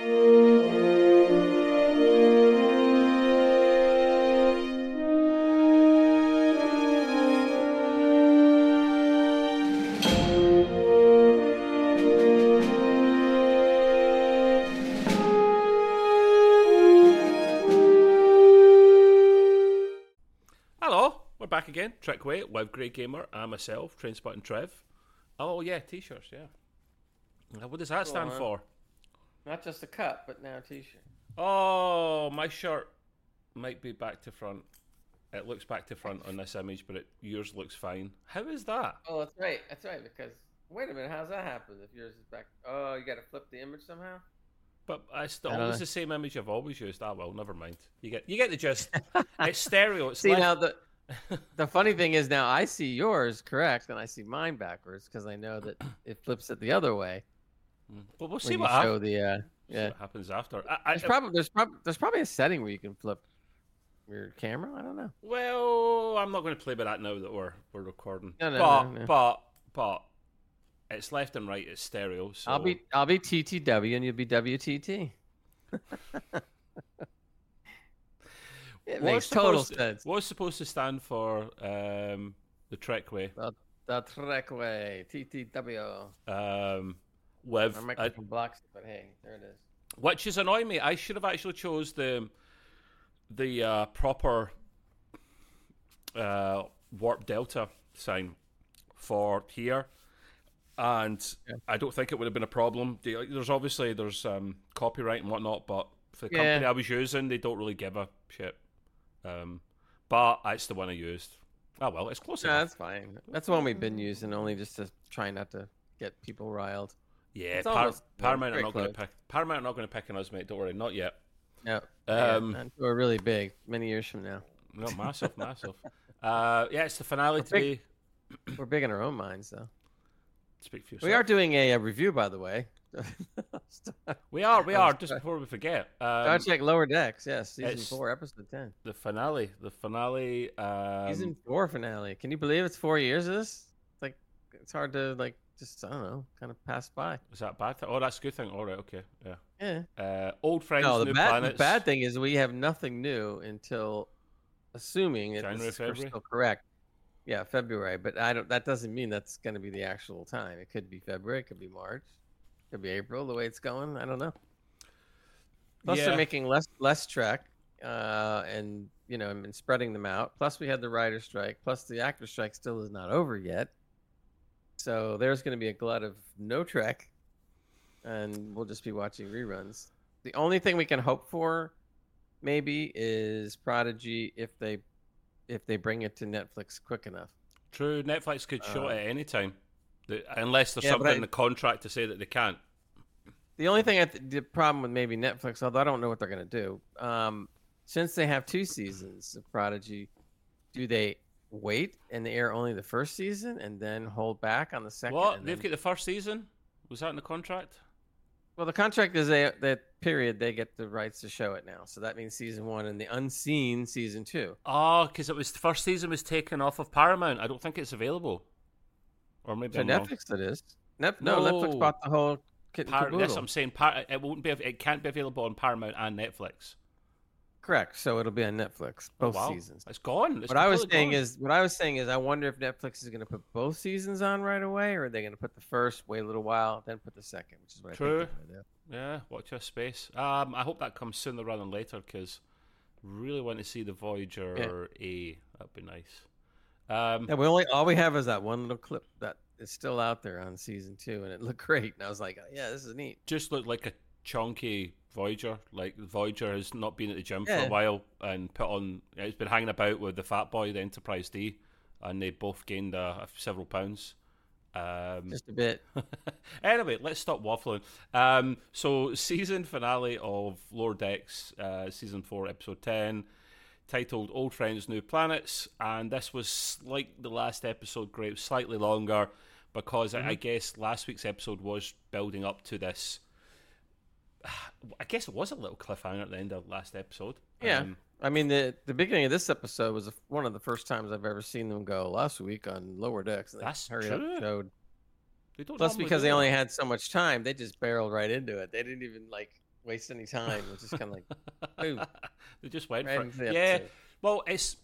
Hello, we're back again. Trekway, Web Grey Gamer, and myself, Trainspot and Trev. Oh yeah, t-shirts, yeah. What does that stand on. for? Not just a cup, but now a t-shirt. Oh, my shirt might be back to front. It looks back to front on this image, but it, yours looks fine. How is that? Oh, that's right. That's right. Because wait a minute, how's that happen? If yours is back, oh, you got to flip the image somehow. But it's the, I don't always know. the same image I've always used. Ah, well, never mind. You get you get the gist. it's stereo. It's See left- now the the funny thing is now I see yours correct and I see mine backwards because I know that it flips it the other way. But we'll see what, show hap- the uh, yeah. what happens after. I, I, There's probably there's probably there's probably a setting where you can flip your camera. I don't know. Well, I'm not going to play by that now that we're we're recording. No, no, but no, but but it's left and right. It's stereo. So I'll be I'll be TTW and you'll be WTT. it makes total supposed sense. What's supposed to stand for um, the Trekway? The Trekway TTW. Um, with Our uh, blocks but hey, there it is. which is annoying me. I should have actually chose the the uh, proper uh, warp delta sign for here, and Yeah. I don't think it would have been a problem. There's obviously there's um, copyright and whatnot, but for the Yeah. company I was using, they don't really give a shit. Um, but it's the one I used. Oh well, it's close No, enough. that's fine. That's the one we've been using, only just to try not to get people riled. Yeah, Par- almost- Paramount are not going to close. pick. Paramount are not going to pick on us, mate. Don't worry, not yet. No, Um, yeah, we're really big, many years from now. No, massive, massive. Uh, yeah, it's the finale We're big. We're big in our own minds, though. Speak for yourself. We are doing a, uh review, by the way. We are. We are. Just before we forget, Star um, Trek Lower Decks, yes, season four, episode ten, the finale. The finale. Um, season four finale. Can you believe it's four years of this? It's like it's hard to like just I don't know, kind of pass by. is that bad? Oh, that's a good thing. All right. Okay. Yeah. Yeah. Uh, old friends, No, the new bad, the bad thing is we have nothing new until, assuming it January, is February? still correct. Yeah, February. But I don't. That doesn't mean that's going to be the actual time. It could be February. It could be March. It could be April. The way it's going, I don't know. Plus, Yeah. they're making less less track, uh, and you know, and spreading them out. Plus, we had the writer strike. Plus, the actor strike still is not over yet. So there's going to be a glut of no Trek, and we'll just be watching reruns. The only thing we can hope for, maybe, is Prodigy if they if they bring it to Netflix quick enough. True. Netflix could show Uh, it at any time, unless there's Yeah, something I- in the contract to say that they can't. The only thing I th- the problem with maybe Netflix, although I don't know what they're gonna do, um, since they have two seasons of Prodigy, do they wait and they air only the first season and then hold back on the second? What? They've then- got the first season. Was that in the contract? Well, the contract is they, that period they get the rights to show it now, so that means season one and the unseen season two. Ah, oh, because it was the first season was taken off of Paramount. I don't think it's available. Or maybe To I'm wrong. Netflix, it is. Net- no, No. Netflix bought the whole kit Par- yes, I'm saying par- it won't be. It can't be available on Paramount and Netflix. Correct. So it'll be on Netflix both Oh, wow. seasons. It's gone. It's what I was saying gone. is, what I was saying is, I wonder if Netflix is going to put both seasons on right away, or are they going to put the first, wait a little while, then put the second, which is what I True. think to do. yeah. Watch your space. Um, I hope that comes sooner rather than later because really want to see the Voyager A. That'd be nice. Um, Yeah, we only all we have is that one little clip that is still out there on season two, and it looked great. And I was like, yeah, this is neat. just looked like a chunky Voyager. Like Voyager has not been at the gym for a while and put on. It's been hanging about with the Fat Boy, the Enterprise D, and they both gained uh, several pounds. Um, Just a bit. anyway, let's stop waffling. Um, so, season finale of Lower Decks, uh, season four, episode ten, titled "Old Friends, New Planets," and this was like the last episode, great, slightly longer because I, I guess last week's episode was building up to this. I guess it was a little cliffhanger at the end of last episode. Yeah. Um, I mean, the the beginning of this episode was one of the first times I've ever seen them go last week on Lower Decks. That's hurry true. Up showed. they don't Plus, because they only had so much time, they just barreled right into it. They didn't even like waste any time. It was just kind of like, boom, they just went right for it. Yeah. episode. Well, it's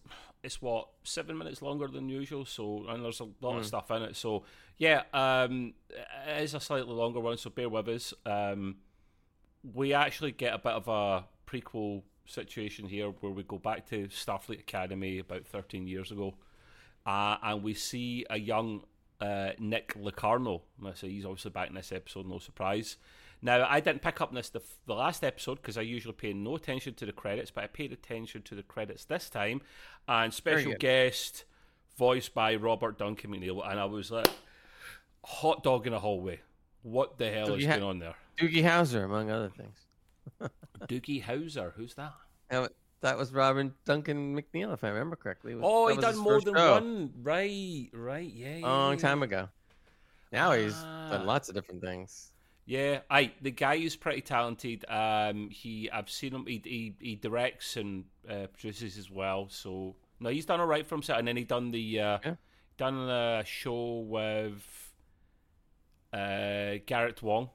it's what seven minutes longer than usual, so and there's a lot of Mm. stuff in it. So yeah, um, it is a slightly longer one, so bear with us. Um, we actually get a bit of a prequel situation here where we go back to Starfleet Academy about 13 years ago, uh, and we see a young uh, Nick Locarno. So he's obviously back in this episode, no surprise. Now, I didn't pick up this the, the last episode because I usually pay no attention to the credits, but I paid attention to the credits this time. And special guest, voiced by Robert Duncan McNeill, and I was like, hot dog in a hallway. What the hell So is you ha- going on there? Doogie Howser, among other things. Doogie Howser, who's that? Now, that was Robin Duncan McNeill, if I remember correctly. Was- Oh, he done more than show. one. Right, right, yeah. yeah, Long yeah. time ago. Now he's Ah. done lots of different things. Yeah, I the guy is pretty talented. Um, he I've seen him. He he, he directs and uh, produces as well. So no, he's done all right for himself. And then he done the uh, Yeah. done a show with uh, Garrett Wang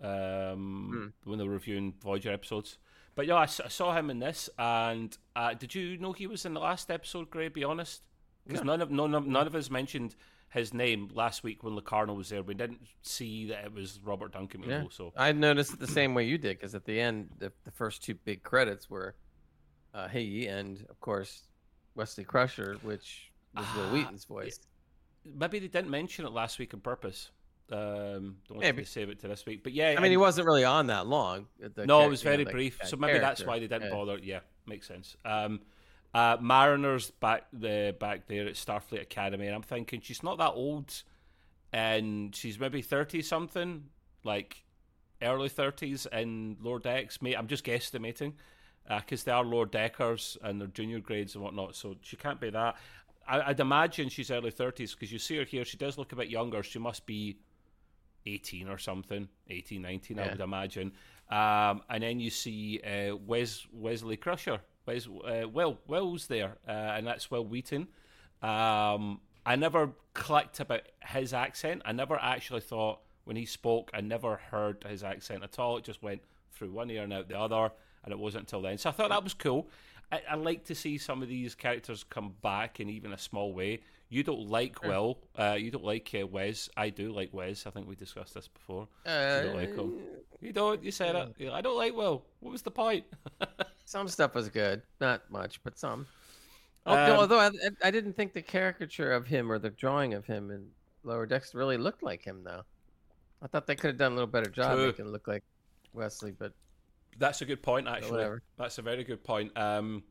um, when they were reviewing Voyager episodes. But yeah, I saw him in this. And uh, did you know he was in the last episode? Gray, be honest, because No. none of none of none of us mentioned his name last week when Locarno was there. We didn't see that it was Robert Duncan. Yeah. So I noticed it the same way you did, because at the end, the, the first two big credits were uh, he and, of course, Wesley Crusher, which was Wil Ah, Wheaton's voice. maybe they didn't mention it last week on purpose. Um, don't want Maybe. to save it to this week, but yeah, I mean, he wasn't really on that long. the no, it was you know, very brief. So maybe that's why they didn't Yeah. bother. Yeah, makes sense. Um, uh, Mariners back the back there at Starfleet Academy, and I'm thinking she's not that old, and she's maybe thirty something, like early thirties in lower decks. Mate, I'm just guesstimating because they are lower deckers and they're junior grades and whatnot. So she can't be that. I'd imagine she's early thirties because you see her here. She does look a bit younger. She must be 18 or something, 18, 19, I would imagine. Um, and then you see uh, Wes Wesley Crusher, Wes uh, Will Will's there, uh, and that's Wil Wheaton. Um, I never clicked about his accent. I never actually thought when he spoke. I never heard his accent at all. It just went through one ear and out the other, and it wasn't until then. So I thought that was cool. I, I like to see some of these characters come back in even a small way. You don't like Will. Uh, you don't like uh, Wes. I do like Wes. I think we discussed this before. Uh, don't like him. You don't. You said it. I don't like Will. What was the point? Some stuff was good, not much, but some. Um, although I, I didn't think the caricature of him or the drawing of him in Lower Decks really looked like him, though. I thought they could have done a little better job True. making it look like Wesley, but That's a good point, actually. whatever. That's a very good point. Um,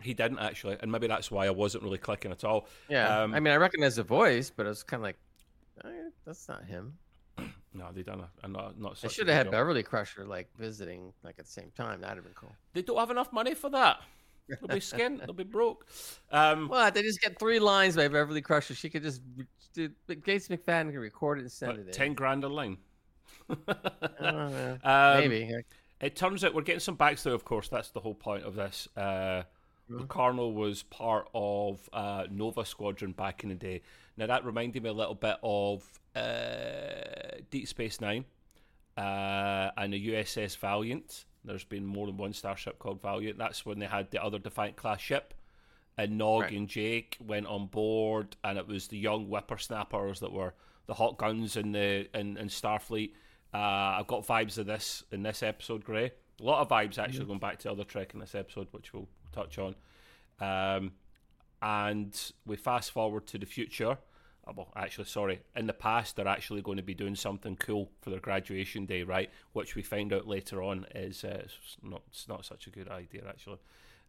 he didn't actually, and maybe that's why I wasn't really clicking at all. yeah. Um, I mean, I recognize the voice, but it was kind of like, "Eh, that's not him. No, they done a, a not not. They should have had job. Beverly Crusher like visiting like at the same time. That'd have been cool. They don't have enough money for that. They'll be skint. They'll be broke. Um, What? They just get three lines by Beverly Crusher. She could just do. Gates McFadden can record it and send it in. ten grand a line. I. Um, Maybe. It turns out we're getting some backstory, of course. That's the whole point of this. Uh. Locarno was part of uh, Nova Squadron back in the day. Now, that reminded me a little bit of uh, Deep Space Nine uh, and the USS Valiant. There's been more than one starship called Valiant. That's when they had the other Defiant class ship. And Nog Right. and Jake went on board, and it was the young whippersnappers that were the hot guns in the in, in Starfleet. Uh, I've got vibes of this in this episode, Gray. A lot of vibes actually going back to other Trek in this episode, which we'll touch on. Um, and we fast forward to the future. uh, Well, actually, sorry. In the past, they're actually going to be doing something cool for their graduation day, right? Which we find out later on is uh, not it's not such a good idea, actually.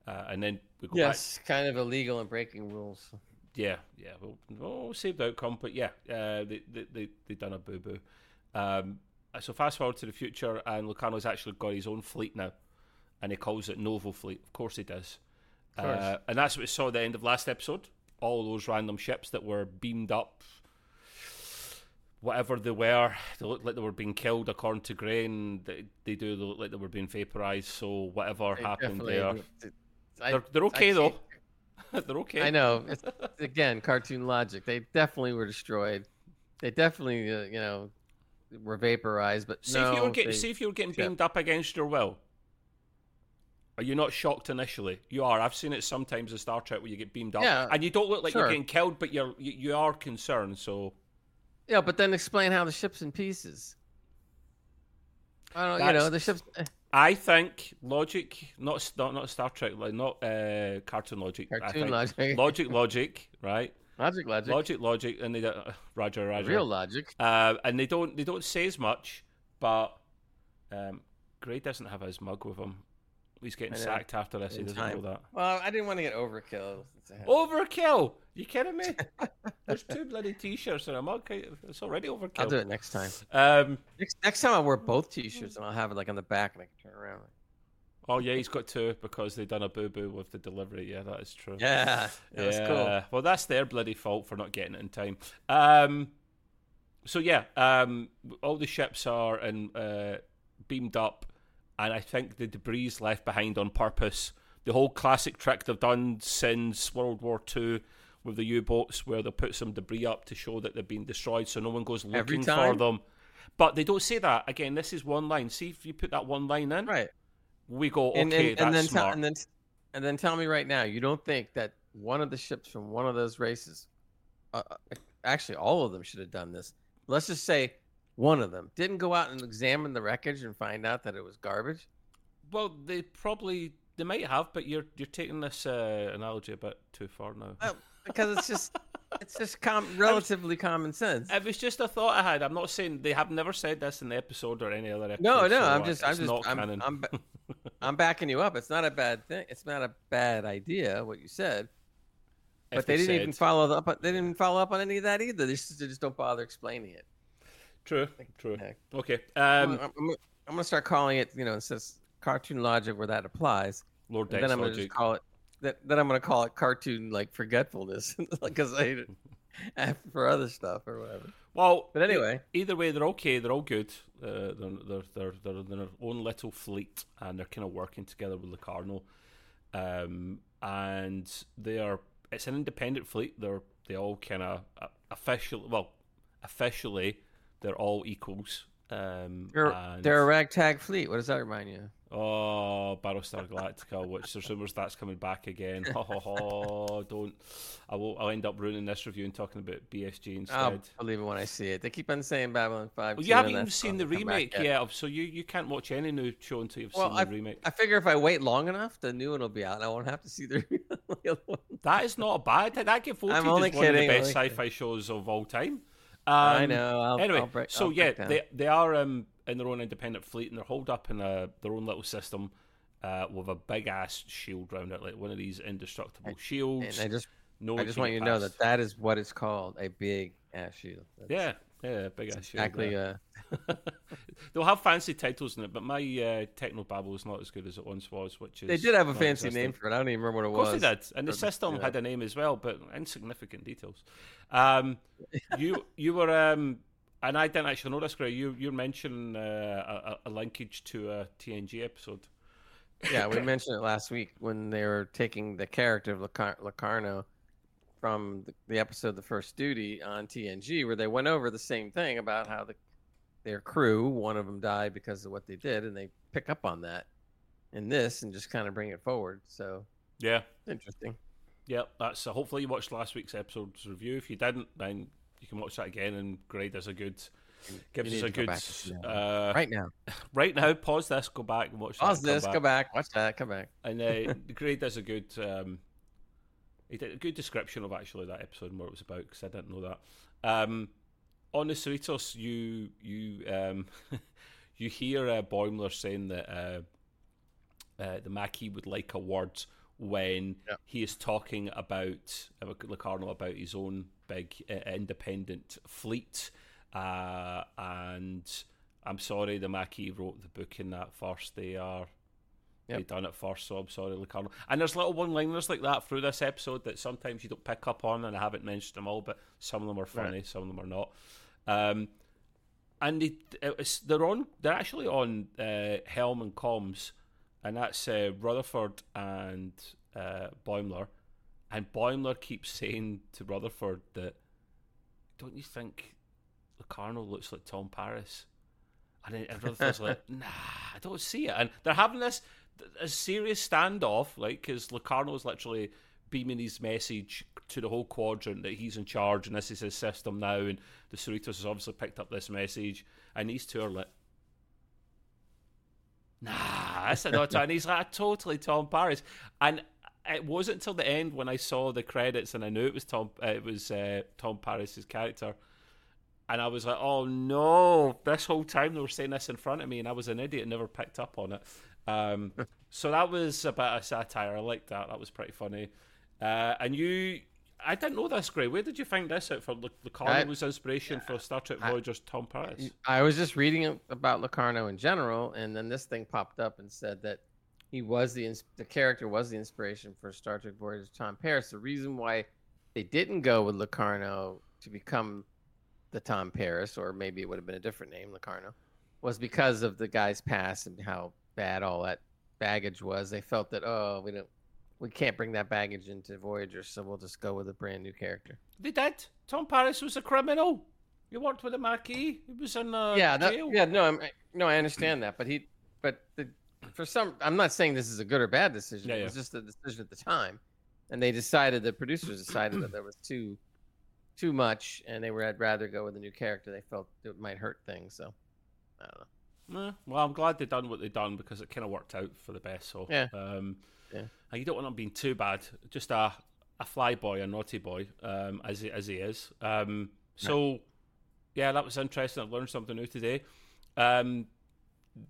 Uh, and then we go back Yes, kind of illegal and breaking rules. yeah, yeah. Well, oh, saved outcome, but yeah, uh, they they they they done a boo boo. Um, so fast forward to the future, and Locarno's actually got his own fleet now, and he calls it Nova Fleet. Of course, he does. Course. Uh, and that's what we saw at the end of last episode. All those random ships that were beamed up, whatever they were, they looked like they were being killed. According to Gray, they, they do look like they were being vaporized. So whatever They happened there, I- they're, they're I okay though. they're okay. I know. It's, again, cartoon logic. They definitely were destroyed. They definitely, uh, you know, were vaporized. But See no, if you were getting, they- see if you were getting yeah. beamed up against your will. Are you not shocked initially? You are. I've seen it sometimes in Star Trek where you get beamed up, Yeah, and you don't look like sure. you're getting killed, but you're you, you are concerned. So Yeah, but then explain how the ship's in pieces. I don't, you know, the ship's. eh, I think logic, not not not Star Trek, like not uh, cartoon logic. Cartoon logic. logic, logic, right? Logic, logic, Logic, logic, and they uh, Roger, Roger. real logic. Uh, and they don't they don't say as much, but um, Gray doesn't have his mug with him. He's getting sacked after this. He doesn't time. know that. Well, I didn't want to get overkill. Overkill! You kidding me? There's two bloody t-shirts and a mug. It's already overkill. I'll do it next time. Um, Next, next time I'll wear both T-shirts and I'll have it like on the back and I can turn around. Oh yeah, he's got two because they've done a boo boo with the delivery. Yeah, that is true. Yeah, that was cool. Yeah. Well, that's their bloody fault for not getting it in time. Um, so yeah, um, all the ships are and uh, beamed up, and I think the debris is left behind on purpose. The whole classic trick they've done since World War Two with the U-boats, where they put some debris up to show that they've been destroyed, so no one goes looking for them. But they don't say that again. This is one line. See if you put that one line in, Right. We go okay. and, and, that's and then tell, smart. and then and then tell me right now, you don't think that one of the ships from one of those races, uh, uh, actually all of them should have done this. Let's just say one of them didn't go out and examine the wreckage and find out that it was garbage. Well, they probably they might have, but you're you're taking this uh, analogy a bit too far now. Well, because it's just it's just com- relatively common sense. It was just a thought I had. I'm not saying they have never said this in the episode or any other episode. No, no, so, I'm just, I'm just, not I'm. I'm, ba- I'm backing you up. It's not a bad thing. It's not a bad idea what you said, If but they didn't even follow up. They didn't even follow up on any of that either. They just, they just don't bother explaining it. True, true. heck. Okay. I'm, Um, I'm, I'm gonna start calling it, you know, it says cartoon logic where that applies. Lord And Dex then I'm gonna logic. just call it. That, then I'm gonna call it cartoon like forgetfulness, because I for other stuff or whatever. Well, But anyway, e- either way, they're okay. They're all good. Uh, they're, they're they're they're in their own little fleet, and they're kind of working together with the Cardinal. Um, and they are. It's an independent fleet. They're they all kind of uh, official. Well, officially, they're all equals. Um, they're, they're a ragtag fleet. What does that remind you? Oh, Battlestar Galactica, which there's rumours that's coming back again. Ho ho ho! Don't. I will. I'll end up ruining this review and talking about BSG instead. I'll believe it when I see it. They keep on saying Babylon Five. Well, you haven't even seen the remake yet, so you, you can't watch any new show until you've Well, seen I- the remake. I figure if I wait long enough, the new one will be out, and I won't have to see the, other one. That is not bad. That get voted I'm only as one of the best sci-fi shows of all time. I Um, know. I'll, anyway, I'll break, so I'll yeah, they they are um, in their own independent fleet and they're holed up in a, their own little system uh, with a big ass shield round it, like one of these indestructible shields. and I just, no I just want you to know that that is what it's called, a big ass shield. That's Yeah, yeah, big ass shield. exactly. yeah. Uh, They'll have fancy titles in it, but my uh, techno babble is not as good as it once was. Which is they did have a fancy name for it. I don't even remember what it was. Of course they did, and the system yeah. had a name as well, but insignificant details. Um, you you were, um, and I didn't actually know this, Greg. You you're mentioning uh, a, a linkage to a TNG episode. yeah, we mentioned it last week when they were taking the character of Locar- Locarno from the, the episode "The First Duty" on TNG, where they went over the same thing about how the their crew, one of them died because of what they did, and they pick up on that in this and just kind of bring it forward. So Yeah, interesting. yeah. That's uh, hopefully you watched last week's episode's review. If you didn't, then you can watch that again. And Gray does a good, gives us a go good. back to. Uh, Right now, right now, pause this, go back and watch. pause that, this, come go back. back, watch that, come back. And uh, Gray does a good, um, he did a good description of actually that episode and what it was about because I didn't know that. Um, on the Cerritos, you you um, you hear uh, Boimler saying that uh, uh, the Maquis would like a word when Yeah. he is talking about uh, Locarno about his own big uh, independent fleet, uh, and I'm sorry, the Maquis wrote the book in that first. They are Yep. they done it first, so I'm sorry, Locarno. And there's little one-liners like that through this episode that sometimes you don't pick up on, and I haven't mentioned them all, but some of them are funny, some of them are not. Um, and they, they're on, they're actually on uh, Helm and Comms, and that's uh, Rutherford and uh, Boimler, and Boimler keeps saying to Rutherford that, "Don't you think Locarno looks like Tom Paris?" And then Rutherford's like, "Nah, I don't see it." And they're having this a serious standoff, like because Locarno's literally beaming his message to the whole quadrant that he's in charge and this is his system now, and the Cerritos has obviously picked up this message, and these two are like, nah, that's not and he's like totally Tom Paris, and it wasn't until the end when I saw the credits and I knew it was Tom, it was uh, Tom Paris's character and I was like, "Oh no!" This whole time they were saying this in front of me, and I was an idiot, and never picked up on it. Um, so that was about a bit of satire. I liked that. That was pretty funny. Uh, and you, I didn't know this, Gray. Where did you find this out? For Locarno was inspiration for Star Trek Voyager's I, Tom Paris. I was just reading about Locarno in general, and then this thing popped up and said that he was the the character was the inspiration for Star Trek Voyager's Tom Paris. The reason why they didn't go with Locarno to become the Tom Paris, or maybe it would have been a different name, Locarno, was because of the guy's past and how bad all that baggage was. They felt that oh, we don't, we can't bring that baggage into Voyager, so we'll just go with a brand new character. They did. Tom Paris was a criminal. He worked with the Maquis. He was in uh, yeah, that, jail. Yeah, no, I'm, no, I understand that, but he, but the, for some, I'm not saying this is a good or bad decision. Yeah, it was just a decision at the time, and they decided the producers decided that there was too too much, and they would rather go with a new character. They felt it might hurt things. So I don't know. Well, I'm glad they've done what they've done because it kind of worked out for the best. So yeah, um, yeah. And you don't want him being too bad. Just a a fly boy, a naughty boy, um, as he as he is. Um, so right. yeah, that was interesting. I've learned something new today. Um,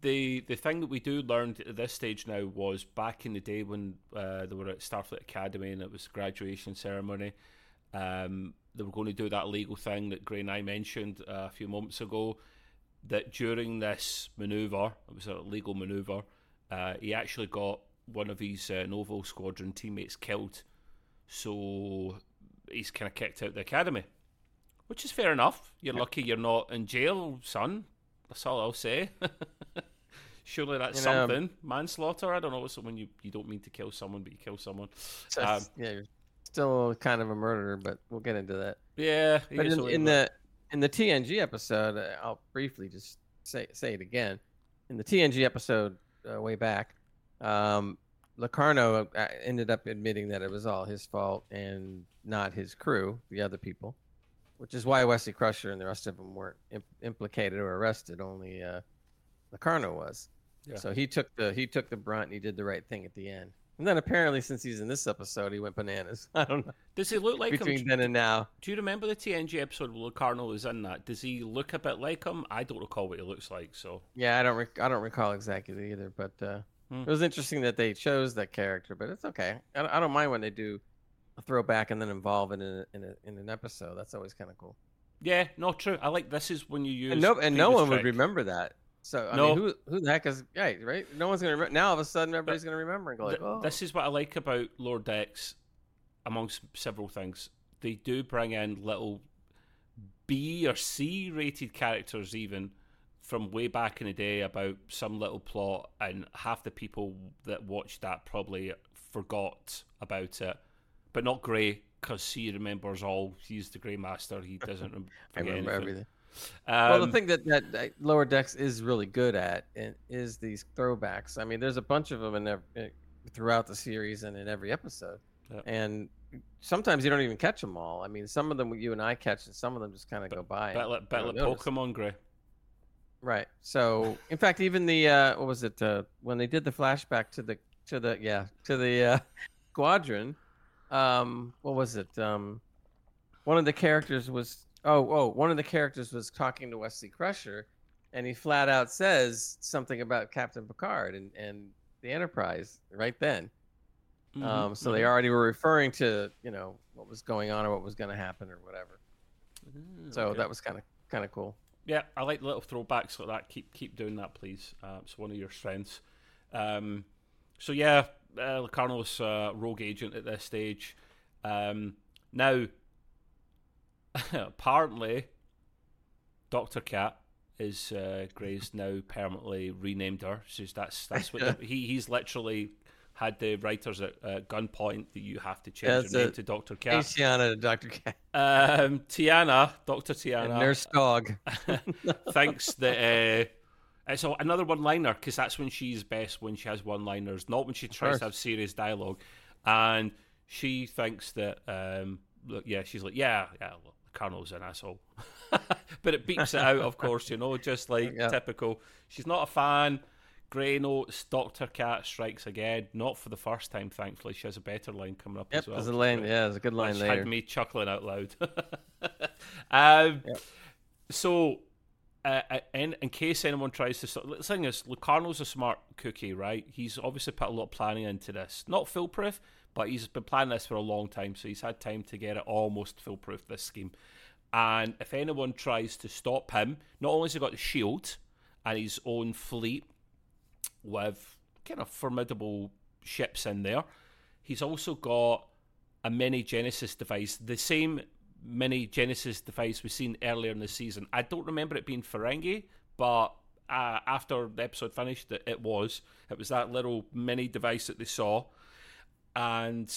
the the thing that we do learn at this stage now was back in the day when uh, they were at Starfleet Academy and it was graduation ceremony. Um, they were going to do that legal thing that Gray and I mentioned uh, a few moments ago. That during this maneuver, it was a legal maneuver, uh, he actually got one of his uh, Nova Squadron teammates killed. So he's kind of kicked out of the academy, which is fair enough. You're lucky you're not in jail, son. That's all I'll say. Surely that's you know, something. Manslaughter. I don't know. It's when you, you don't mean to kill someone, but you kill someone. Um, yeah, still kind of a murderer, but we'll get into that. Yeah, but in, in the in the TNG episode, uh, I'll briefly just say say it again. In the TNG episode uh, way back, um, Locarno uh, ended up admitting that it was all his fault and not his crew, the other people, which is why Wesley Crusher and the rest of them weren't imp- implicated or arrested. Only uh, Locarno was. Yeah. So he took the he took the brunt and he did the right thing at the end. And then apparently, since he's in this episode, he went bananas. I don't know. Does he look like between him? then and now? Do you remember the TNG episode where Locarno was in that? Does he look a bit like him? I don't recall what he looks like. So yeah, I don't. Rec- I don't recall exactly either. But uh, hmm. it was interesting that they chose that character. But it's okay. I, I don't mind when they do a throwback and then involve it in a, in, a, in an episode. That's always kind of cool. Yeah, no, true. I like this is when you use and no, and no one would remember that. So I no. mean, who who the heck is right? Right? No one's gonna remember. Now all of a sudden, everybody's but gonna remember and go like, "Oh." This is what I like about Lower Decks, amongst several things. They do bring in little B or C rated characters, even from way back in the day, about some little plot, and half the people that watched that probably forgot about it, but not Gray because he remembers all. He's the Grey Master. He doesn't I remember anything. everything. Um, well, the thing that, that, that, Lower Decks is really good at is these throwbacks. I mean, there's a bunch of them in every, throughout the series and in every episode, yeah. and sometimes you don't even catch them all. I mean, some of them you and I catch, and some of them just kind of go by. Bet like, bet like Pokemon Gray. Right. So, in fact, even the uh, what was it uh, when they did the flashback to the to the yeah to the uh, squadron? Um, what was it? Um, one of the characters was Oh, oh, one of the characters was talking to Wesley Crusher, and he flat out says something about Captain Picard and, and the Enterprise right then. Mm-hmm. Um, so mm-hmm. they already were referring to you know what was going on or what was going to happen or whatever. Mm, so okay. that was kind of kind of cool. Yeah, I like the little throwbacks like that. Keep keep doing that, please. Uh, it's one of your strengths. Um, so yeah, uh, Locarno's uh, rogue agent at this stage. Um, now apparently, Doctor Cat is uh, Gray's now permanently renamed her. So that's that's what he he's literally had the writers at uh, gunpoint that you have to change yeah, your name to Doctor Cat. T'Ana to Doctor Cat. Um, T'Ana, Doctor T'Ana, and Nurse Dog. thinks that uh, It's a, another one-liner because that's when she's best when she has one-liners, not when she tries to have serious dialogue. And she thinks that, um, look, yeah, she's like, yeah, yeah, well, Colonel's an asshole, but it beeps it out, of course, you know, just like Yeah. typical. She's not a fan. Grey notes. Doctor Cat strikes again. Not for the first time, thankfully. She has a better line coming up Yep, as well. there's a line. Yeah, there's a good line which later. had me chuckling out loud. um, Yep. So, uh, uh, in, in case anyone tries to, stop, the thing is, Locarno's a smart cookie, right? He's obviously put a lot of planning into this. Not foolproof, but he's been planning this for a long time, so he's had time to get it almost foolproof. This scheme, and if anyone tries to stop him, not only has he got the shield and his own fleet with kind of formidable ships in there. He's also got a mini Genesis device, the same mini Genesis device we've seen earlier in the season. I don't remember it being Ferengi, but uh, after the episode finished, it, it was. It was that little mini device that they saw, and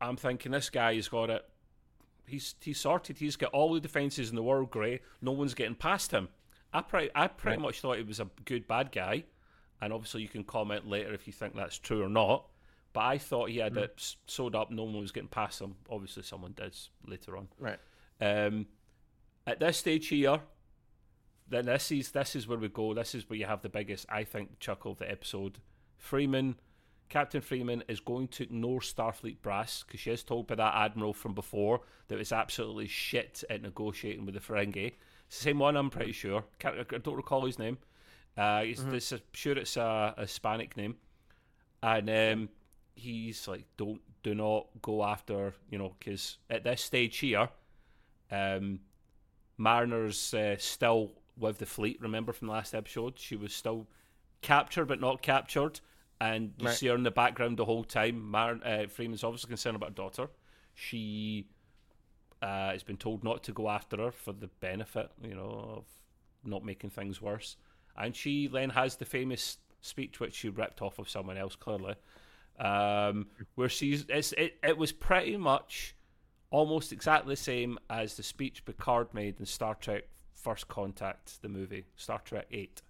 I'm thinking this guy has got it. He's he's sorted. He's got all the defenses in the world. Great. No one's getting past him. I pretty I pretty Right. much thought he was a good bad guy, and obviously you can comment later if you think that's true or not. But I thought he had it sewed up. No one was getting past him. Obviously, someone does later on. Right. Um, at this stage here, then this is this is where we go. This is where you have the biggest, I think, chuckle of the episode. Freeman, Captain Freeman, is going to ignore Starfleet brass because she is told by that admiral from before that it was absolutely shit at negotiating with the Ferengi. It's the same one, I'm pretty sure. Can't, I don't recall his name. Uh, it's, this, I'm sure it's a, a Hispanic name, and um, he's like, "Don't, do not go after," you know, because at this stage here, um, Mariner's uh, still with the fleet. Remember from the last episode, she was still captured but not captured, and you Right. see her in the background the whole time. Mar- uh, Freeman's obviously concerned about her daughter. She uh, has been told not to go after her for the benefit, you know, of not making things worse. And she then has the famous speech which she ripped off of someone else, clearly, um, where she's it, it was pretty much almost exactly the same as the speech Picard made in Star Trek First Contact, the movie, Star Trek 8.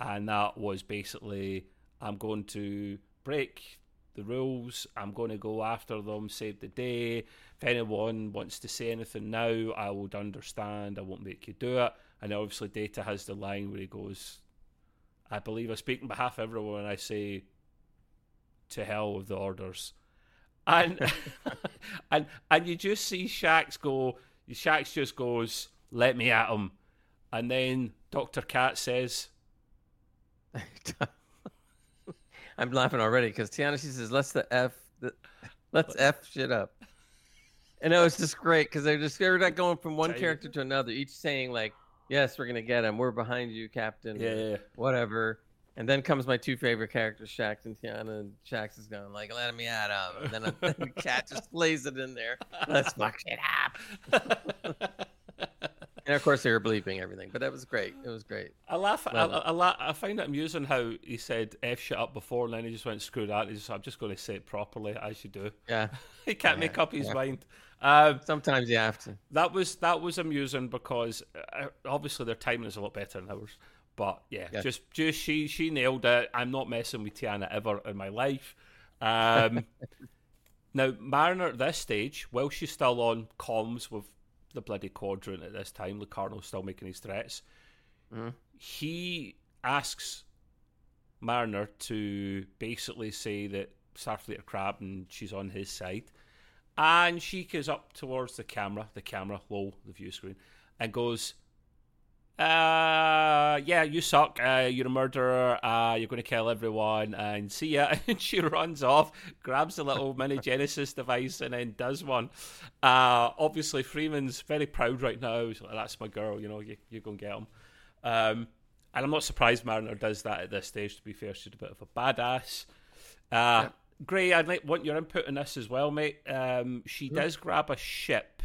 And that was basically I'm going to break the rules, I'm going to go after them, save the day. If anyone wants to say anything now, I would understand, I won't make you do it. And obviously, Data has the line where he goes, I believe I speak on behalf of everyone I say, to hell with the orders. And and and you just see Shax go. Shax just goes, "Let me at him," and then Doctor Cat says, I'm laughing already because T'Ana she says let's the f the, let's f shit up, and it was just great because they're just they're not going from one character to another, each saying like yes we're gonna get him, we're behind you, Captain, "Yeah, yeah, yeah." whatever. And then comes my two favorite characters, Shax and T'Ana, and Shax is going like, "Let me at him," and then, then the cat just lays it in there. Let's fuck shit up. And of course, they were bleeping everything, but that was great. It was great. I laugh. I, I, I, la- I find it amusing how he said "f shit up" before, and then he just went screw that. He's just, I'm just going to say it properly as you do. Yeah. he can't Yeah, make up his yeah. mind. Um, Sometimes you have to. that was that was amusing because uh, obviously their timing is a lot better than ours. But yeah, Yeah. just just she she nailed it. I'm not messing with T'Ana ever in my life. Um, now Mariner at this stage, while she's still on comms with the bloody quadrant at this time, Locarno's still making his threats. Mhm. He asks Mariner to basically say that Starfleet are crap and she's on his side. And she goes up towards the camera, the camera, low, the view screen, and goes, uh, yeah, you suck. Uh, you're a murderer. Uh, you're going to kill everyone. And see ya. And she runs off, grabs the little mini Genesis device, and then does one. Uh, obviously, Freeman's very proud right now. He's like, That's my girl. You know, you, you go and get him. Um, and I'm not surprised Mariner does that at this stage, to be fair. She's a bit of a badass. Uh, Gray, I'd like want your input on this as well, mate. Um, she does grab a ship.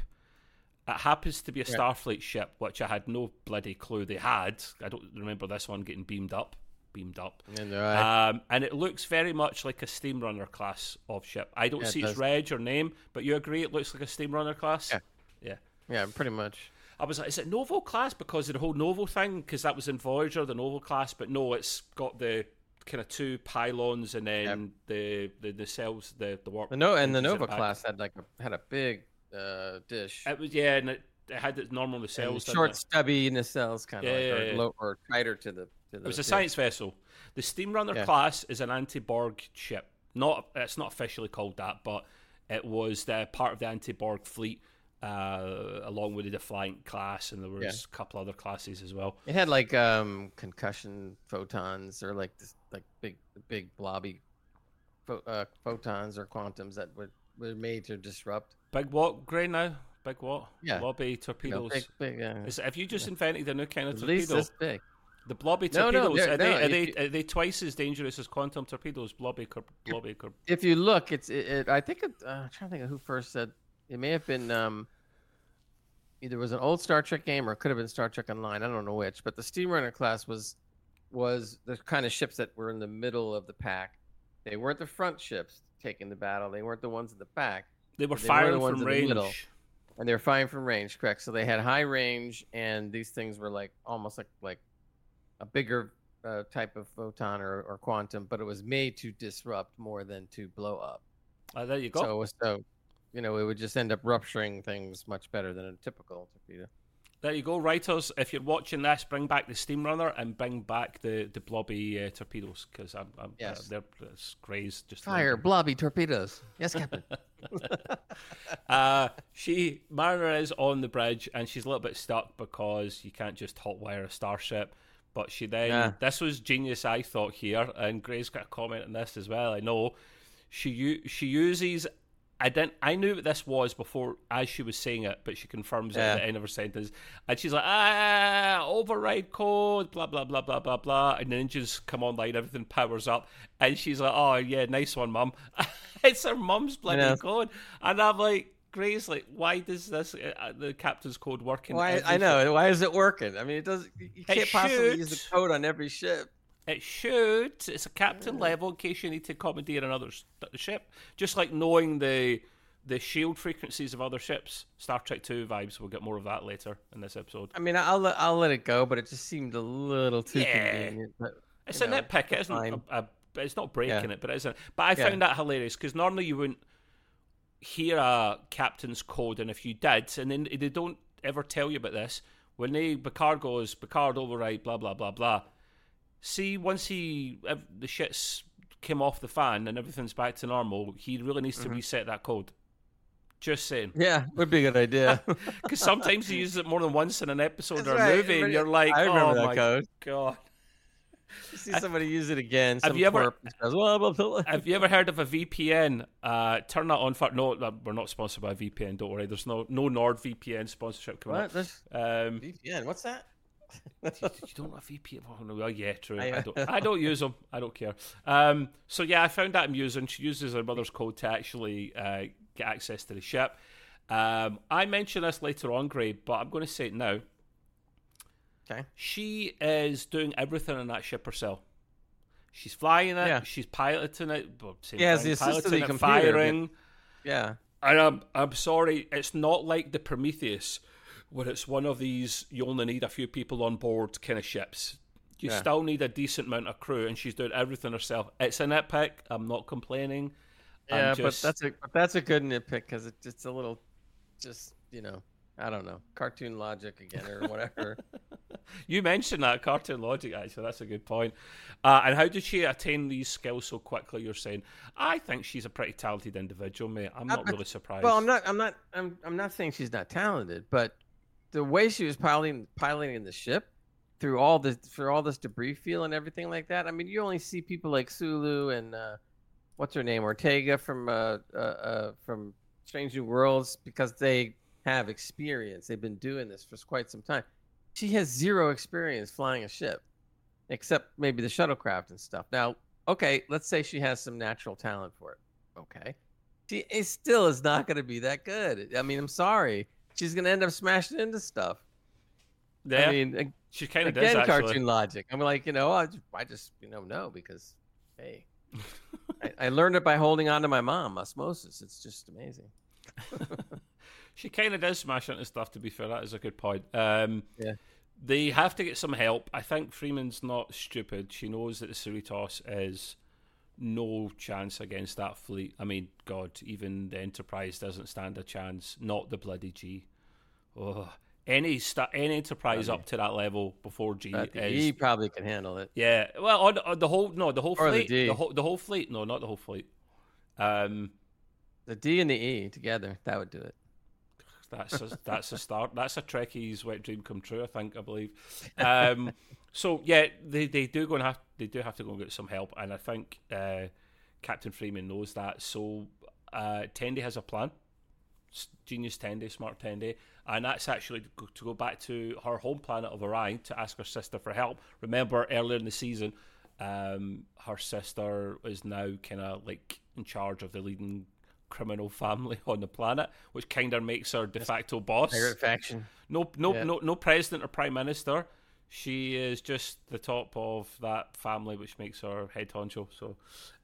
It happens to be a Yeah. Starfleet ship, which I had no bloody clue they had. I don't remember this one getting beamed up. Beamed up. And Um, and it looks very much like a Steamrunner class of ship. I don't Yeah, it see its reg or name, but you agree it looks like a Steamrunner class? Yeah. yeah, Yeah, pretty much. I was like, is it Nova class because of the whole Nova thing? Because that was in Voyager, the Nova class, but no, it's got the kind of two pylons and then Yep. the, the the cells, the the warp. The no and the Nova class had like a, had a big uh, dish. It was yeah, and it, it had its normal nacelles. short, stubby nacelles, kind of Yeah, like, yeah, or, low, or tighter to the. To the It was a dish. science vessel. The Steamrunner Yeah. class is an anti-Borg ship. Not it's not officially called that, but it was the part of the anti-Borg fleet, uh, along with the Defiant class, and there was Yeah. a couple other classes as well. It had like um concussion photons or like this like big big blobby pho- uh, photons or quantums that were, were made to disrupt. Big what? Grey now? Big what? Yeah. Blobby torpedoes. big, big, uh, Is, have you just invented a new kind of at least torpedo? this big. The blobby No, no, torpedoes they're- are, they, are, they, are they twice as dangerous as quantum torpedoes? Blobby, cor- blobby. Cor- If you look, it's it. it I think it, uh, I'm trying to think of who first said it. May have been um. Either it was an old Star Trek game or it could have been Star Trek Online. I don't know which, but the Steamrunner class was was the kind of ships that were in the middle of the pack. They weren't the front ships taking the battle. They weren't the ones in the back. They were They were the firing from the middle. range. and they were firing from range, correct? So they had high range, and these things were like almost like like a bigger uh, type of photon or, or quantum, but it was made to disrupt more than to blow up. Uh, there you go. So it was so, you know, it would just end up rupturing things much better than a typical torpedo. There you go, writers. If you're watching this, bring back the Steamrunner and bring back the the blobby uh, torpedoes because I'm, I'm Yes. uh, they're it's craze. Just Fire blobby torpedoes. Yes, Captain. Uh, she Mariner is on the bridge and she's a little bit stuck because you can't just hotwire a starship. But she then Yeah. this was genius, I thought here, and Gray's got a comment on this as well. I know she she uses. I didn't. I knew what this was before as she was saying it, but she confirms it at the end of her sentence, and she's like, "Ah, override code, blah blah blah blah blah blah," and the engines come online, everything powers up, and she's like, "Oh yeah, nice one, mum." it's her mum's bloody Yeah. code, and I'm like, Grace, like, why does this uh, the captain's code work? in Why? I know. Why is it working? I mean, it does. You can't possibly use the code on every ship. It should. It's a captain level in case you need to commandeer another ship. Just like knowing the the shield frequencies of other ships. Star Trek Two vibes. We'll get more of that later in this episode. I mean, I'll let, I'll let it go, but it just seemed a little too Yeah. convenient. But It's you a know, nitpick. It isn't. A, a, it's not breaking Yeah. it, but it isn't. But I Yeah. found that hilarious because normally you wouldn't hear a captain's code, and if you did, and then they don't ever tell you about this, when they Picard goes Picard override, blah blah blah blah. See, once he the shit's came off the fan and everything's back to normal, he really needs Mm-hmm. to reset that code. Just saying, yeah, would be a good idea. because sometimes he uses it more than once in an episode That's or a right. movie, and you're like, I remember oh that my code. god. You see somebody use it again. Have you ever- twerp just "Blah, blah, blah." Have you ever heard of a VPN? Uh, turn that on for no. We're not sponsored by VPN. Don't worry. There's no no NordVPN sponsorship coming What? Up. Um, VPN. What's that? You don't have VPN? Oh, no, well, yeah, true. I- I, don't. I don't use them. I don't care. Um, so yeah, I found that amusing. She uses her mother's code to actually uh, get access to the ship. Um, I mention this later on, Gray, but I'm going to say it now. Okay. She is doing everything in that ship herself. She's flying it. Yeah. She's piloting it. Well, Yeah, thing, the piloting it, computer, but- firing. Yeah. And I'm, I'm sorry, it's not like the Prometheus, where it's one of these you only need a few people on board kind of ships. You Yeah. still need a decent amount of crew, and she's doing everything herself. It's a nitpick. I'm not complaining. Yeah, just- but that's a but that's a good nitpick because it, it's a little, just you know, I don't know, cartoon logic again or whatever. You mentioned that cartoon logic, actually. That's a good point. Uh, and how did she attain these skills so quickly? You're saying, I think she's a pretty talented individual, mate. I'm not I- really surprised. well, I'm not, I'm not, I'm, I'm not saying she's not talented, but the way she was piloting piloting the ship through all this through all this debris field and everything like that. I mean, you only see people like Sulu and uh, what's her name Ortega from uh, uh, uh, from Strange New Worlds because they have experience. They've been doing this for quite some time. She has zero experience flying a ship, except maybe the shuttlecraft and stuff. Now, okay, let's say she has some natural talent for it. Okay, she it still is not going to be that good. I mean, I'm sorry. She's going to end up smashing into stuff. yeah, I mean, she kind of again, does, actually. cartoon logic. I'm like, you know, I just, I just you know, no, because, hey, I, I learned it by holding on to my mom, osmosis. It's just amazing. she kind of does smash into stuff. To be fair, that is a good point. Um, Yeah. they have to get some help. I think Freeman's not stupid. She knows that the Cerritos is no chance against that fleet. I mean, God, even the Enterprise doesn't stand a chance. Not the bloody G. Oh, any sta- any Enterprise Okay. up to that level before G But the is probably can handle it. yeah. Well, on, on the whole no, the whole Or the fleet, D. the whole the whole fleet. No, not the whole fleet. Um, The D and the E together, that would do it. That's a, that's a start. That's a Trekkie's wet dream come true. I think I believe. Um, so yeah, they, they do go and have they do have to go and get some help, and I think uh, Captain Freeman knows that. So uh, Tendi has a plan. Genius Tendi, smart Tendi, and that's actually to go, to go back to her home planet of Orion to ask her sister for help. Remember earlier in the season, um, her sister is now kind of like in charge of the leading criminal family on the planet, which kind of makes her de facto boss. Pirate faction. No, no, Yeah. no, no president or prime minister. She is just the top of that family, which makes her head honcho. So,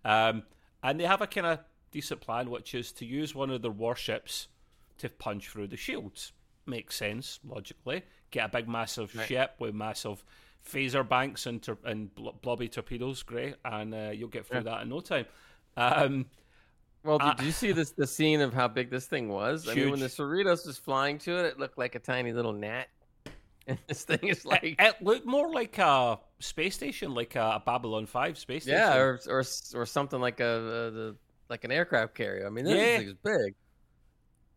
um, and they have a kind of decent plan, which is to use one of their warships to punch through the shields. Makes sense logically. Get a big, massive Right. ship with massive phaser banks and, tor- and bl- blobby torpedoes, great, and uh, you'll get through Yeah. that in no time. Um, Well, did Uh, you see this the scene of how big this thing was? I mean, when the Cerritos was flying to it, it looked like a tiny little gnat. And this thing is like it looked more like a space station, like a, Babylon Five space station. yeah, or or or something like a, uh the like an aircraft carrier. I mean, this Yeah. thing is big.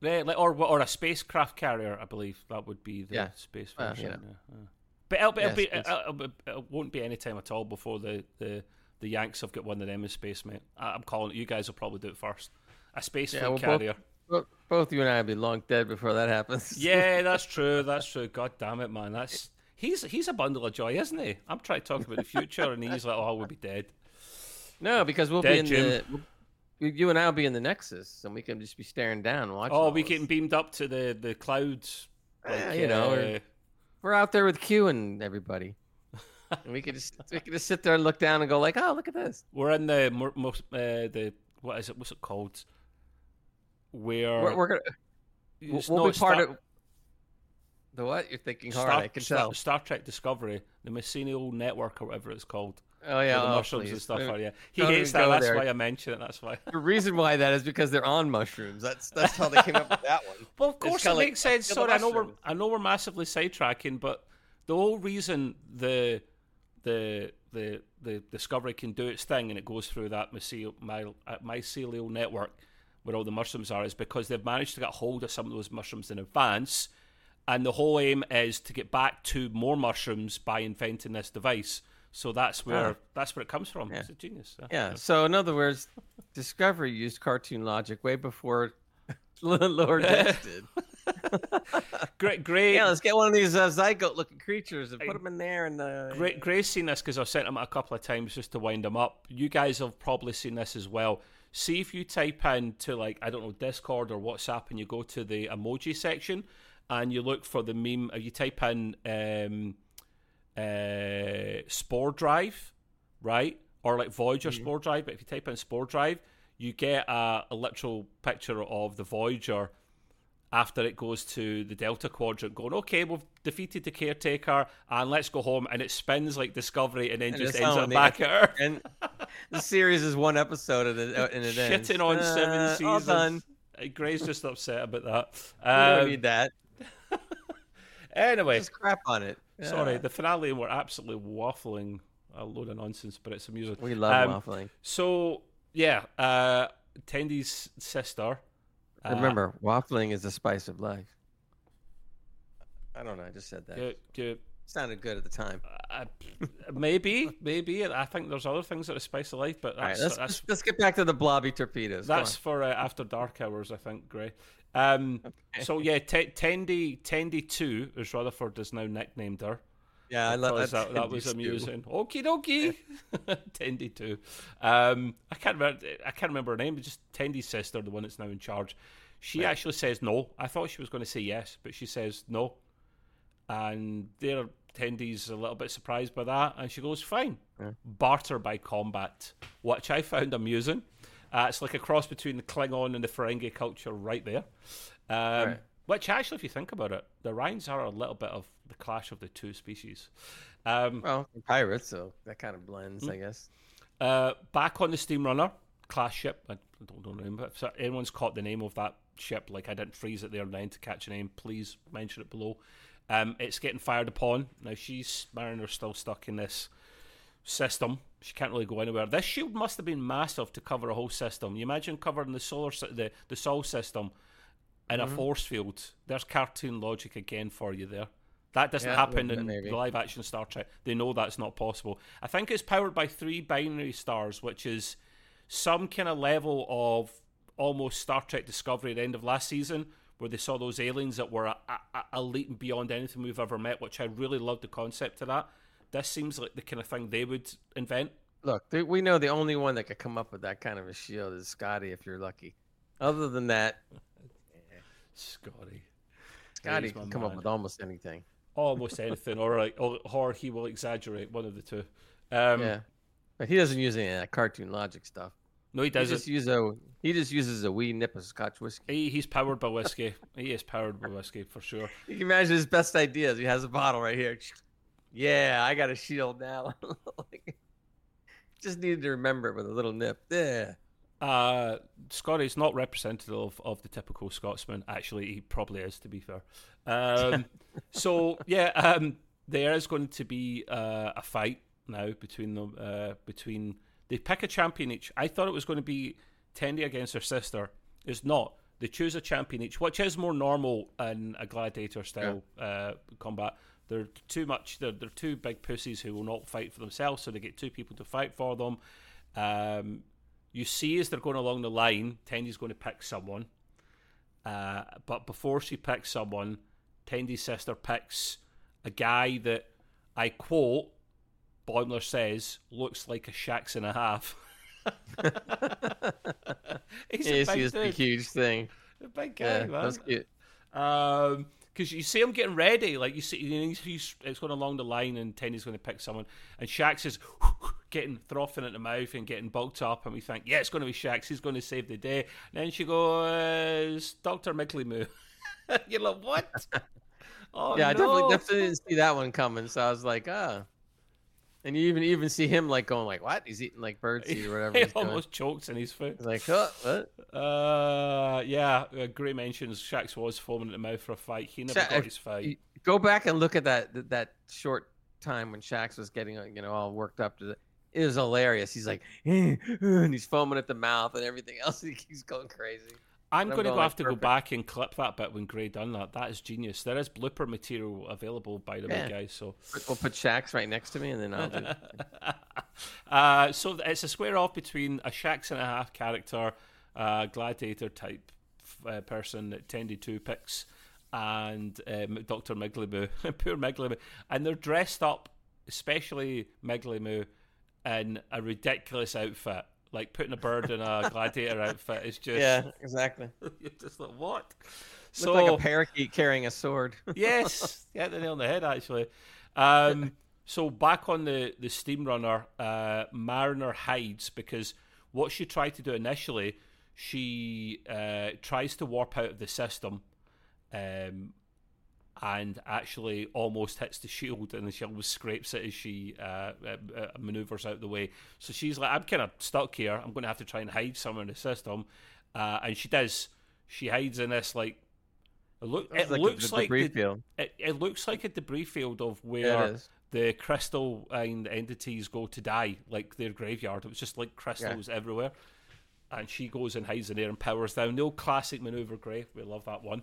Yeah, like, or or a spacecraft carrier, I believe that would be the Yeah. space Well, version. you know. yeah, yeah. But it'll, it'll Yeah, be, it'll, it won't be any time at all before the, the, the Yanks have got one of them in space, mate. I- I'm calling it. You guys will probably do it first. A space Yeah, well, carrier. Both, both you and I will be long dead before that happens. Yeah, that's true. That's true. God damn it, man. That's he's he's a bundle of joy, isn't he? I'm trying to talk about the future, and he's like, "Oh, we'll be dead." No, because we'll Dead, be in Jim. the. we'll- You and I will be in the Nexus, and we can just be staring down, watching. Oh, we this. getting beamed up to the the clouds. Yeah, like, you know, uh, We're out there with Q and everybody. And we could just we could just sit there and look down and go like, oh, look at this. We're in the most uh, the what is it? What's it called? Where We're, we're gonna we'll, we'll be part Star, of the what you're thinking hard. Star, I can Star, tell. Star Trek Discovery, the Mycelial Network or whatever it's called. Oh yeah, the oh, mushrooms and stuff are. Yeah, he don't hates that. That's there. why I mention it. That's why. The reason why that is because they're on mushrooms. That's that's how they came up with that one. Well, of course, it kinda like, makes sense. Sorry, I know we're. I know we're massively sidetracking, but the whole reason the the the the Discovery can do its thing and it goes through that uh, mycelial network where all the mushrooms are is because they've managed to get hold of some of those mushrooms in advance, and the whole aim is to get back to more mushrooms by inventing this device. So that's where Ah. that's where it comes from. Yeah. It's a genius. Yeah. So in other words, Discovery used cartoon logic way before Lord did. Great, great. Yeah, let's get one of these uh, zygote-looking creatures and put them in there and uh, Great, Gray's seen this because I've sent him a couple of times just to wind him up. You guys have probably seen this as well. See if you type in to like I don't know Discord or WhatsApp and you go to the emoji section and you look for the meme. Or you type in um, uh, Spore Drive, right, or like Voyager Spore Drive. But if you type in Spore Drive, you get a, a literal picture of the Voyager after it goes to the Delta Quadrant, going, okay, we've defeated the caretaker, and let's go home. And it spins like Discovery, and then And just ends up back at Earth, and the series is one episode and it, and it ends. shitting on seven Uh, seasons. All done. Uh, Gray's just upset about that. We don't Um, need that. anyway, Just crap on it. sorry, the finale we're absolutely waffling a load of nonsense, but it's amusing. we love um, waffling. So yeah, uh, Tendi's sister. Uh, Remember, waffling is the spice of life. I don't know. I just said that. do- do- Sounded good at the time. uh, maybe, maybe. I think there's other things that are spice of life, but All right, that's let's, that's let's, let's get back to the blobby torpedoes. That's for uh, after dark hours, I think, Gray. Um, So yeah, T- Tendi Tendi Two, as Rutherford is now nicknamed her. Yeah, I love that. that, that was amusing. Okie dokie. Tendi too. Um, I can't remember. I can't remember her name. But just Tendi's sister, the one that's now in charge. She Right. actually says no. I thought she was going to say yes, but she says no. And there, Tendi's a little bit surprised by that, and she goes, "Fine." Yeah. Barter by combat, which I found amusing. Uh, it's like a cross between the Klingon and the Ferengi culture, right there. Um, Right. Which actually, if you think about it, the Orions are a little bit of the clash of the two species. Um, well, pirates, so that kind of blends, mm-hmm. I guess. Uh, back on the Steamrunner class ship. I don't name, but if anyone's caught the name of that ship, like I didn't freeze it there then to catch a name, please mention it below. Um, it's getting fired upon. Now she's Mariner's still stuck in this system. She can't really go anywhere. This shield must have been massive to cover a whole system. You imagine covering the solar the the Sol system in mm-hmm. a force field. There's cartoon logic again for you there. That doesn't yeah, happen in maybe. live action Star Trek. They know that's not possible. I think it's powered by three binary stars, which is some kind of level of almost Star Trek Discovery at the end of last season, where they saw those aliens that were a, a, a leap and beyond anything we've ever met, which I really loved the concept of that. This seems like the kind of thing they would invent. Look, we know the only one that could come up with that kind of a shield is Scotty, if you're lucky. Other than that, Scotty. Scotty can come man. up with almost anything almost anything, or like, or, or he will exaggerate one of the two. Um, yeah, but he doesn't use any of that cartoon logic stuff. No, he doesn't. He just, use a, he just uses a wee nip of Scotch whiskey. He, he's powered by whiskey. he is powered by whiskey for sure. You can imagine his best ideas. He has a bottle right here. Yeah, I got a shield now. like, just needed to remember it with a little nip. Yeah. Uh, Scotty's not representative of, of the typical Scotsman. Actually, he probably is, to be fair. Um, so yeah, um, there is going to be uh, a fight now between them. Uh, between they pick a champion each. I thought it was going to be Tendi against her sister. It's not. They choose a champion each, which is more normal in a gladiator style yeah. uh, combat. They're too much. They're, they're two big pussies who will not fight for themselves, so they get two people to fight for them. Um, you see as they're going along the line, Tendi's going to pick someone. Uh, but before she picks someone, Tendi's sister picks a guy that I quote, Boimler says, looks like a Shaxs and a half. he's yes, a big, a huge thing. A big guy, yeah, man. That's cute. Um, because you see him getting ready, like you see, he's, he's, it's going along the line, and Tendi's going to pick someone, and Shaxs is getting frothing at the mouth and getting bulked up, and we think, yeah, it's going to be Shaxs, he's going to save the day. And then she goes, Doctor Migleemo. You're like, what? Oh, yeah, no. I definitely, definitely didn't see that one coming, so I was like, ah. And you even even see him like going like what? He's eating like birdseed or whatever. he almost doing. chokes in his foot. He's like, oh, what? Uh, yeah. Uh, Gray mentions Shaxs was foaming at the mouth for a fight. He never Sha- got his fight. Go back and look at that that short time when Shaxs was getting you know all worked up to the. It was hilarious. He's like, and he's foaming at the mouth and everything else. He he's going crazy. I'm going to go have to perfect. go back and clip that bit when Gray done that. That is genius. There is blooper material available, by the yeah. way, guys. So we'll put Shaxs right next to me, and then I'll do. uh, so it's a square off between a Shaxs and a half character, uh, gladiator type uh, person that Tendi Two picks, and um, Doctor Migleemo, poor Migleemo, and they're dressed up, especially Migleemo, in a ridiculous outfit like putting a bird in a gladiator outfit is just yeah, exactly. You're just like what? So like a parakeet carrying a sword. yes, yeah, the nail on the head actually. Um, so back on the the Steamrunner, uh, Mariner hides because what she tried to do initially, she uh, tries to warp out of the system. Um, and actually almost hits the shield, and the shield scrapes it as she uh, uh, uh, maneuvers out the way. So she's like, "I'm kind of stuck here. I'm going to have to try and hide somewhere in the system," uh, and she does. She hides in this like. It, look, it like looks a, like the, it, it, looks like a debris field of where the crystal and entities go to die, like their graveyard. It was just like crystals yeah. everywhere, and she goes and hides in there and powers down. The old classic maneuver, Gray. We love that one.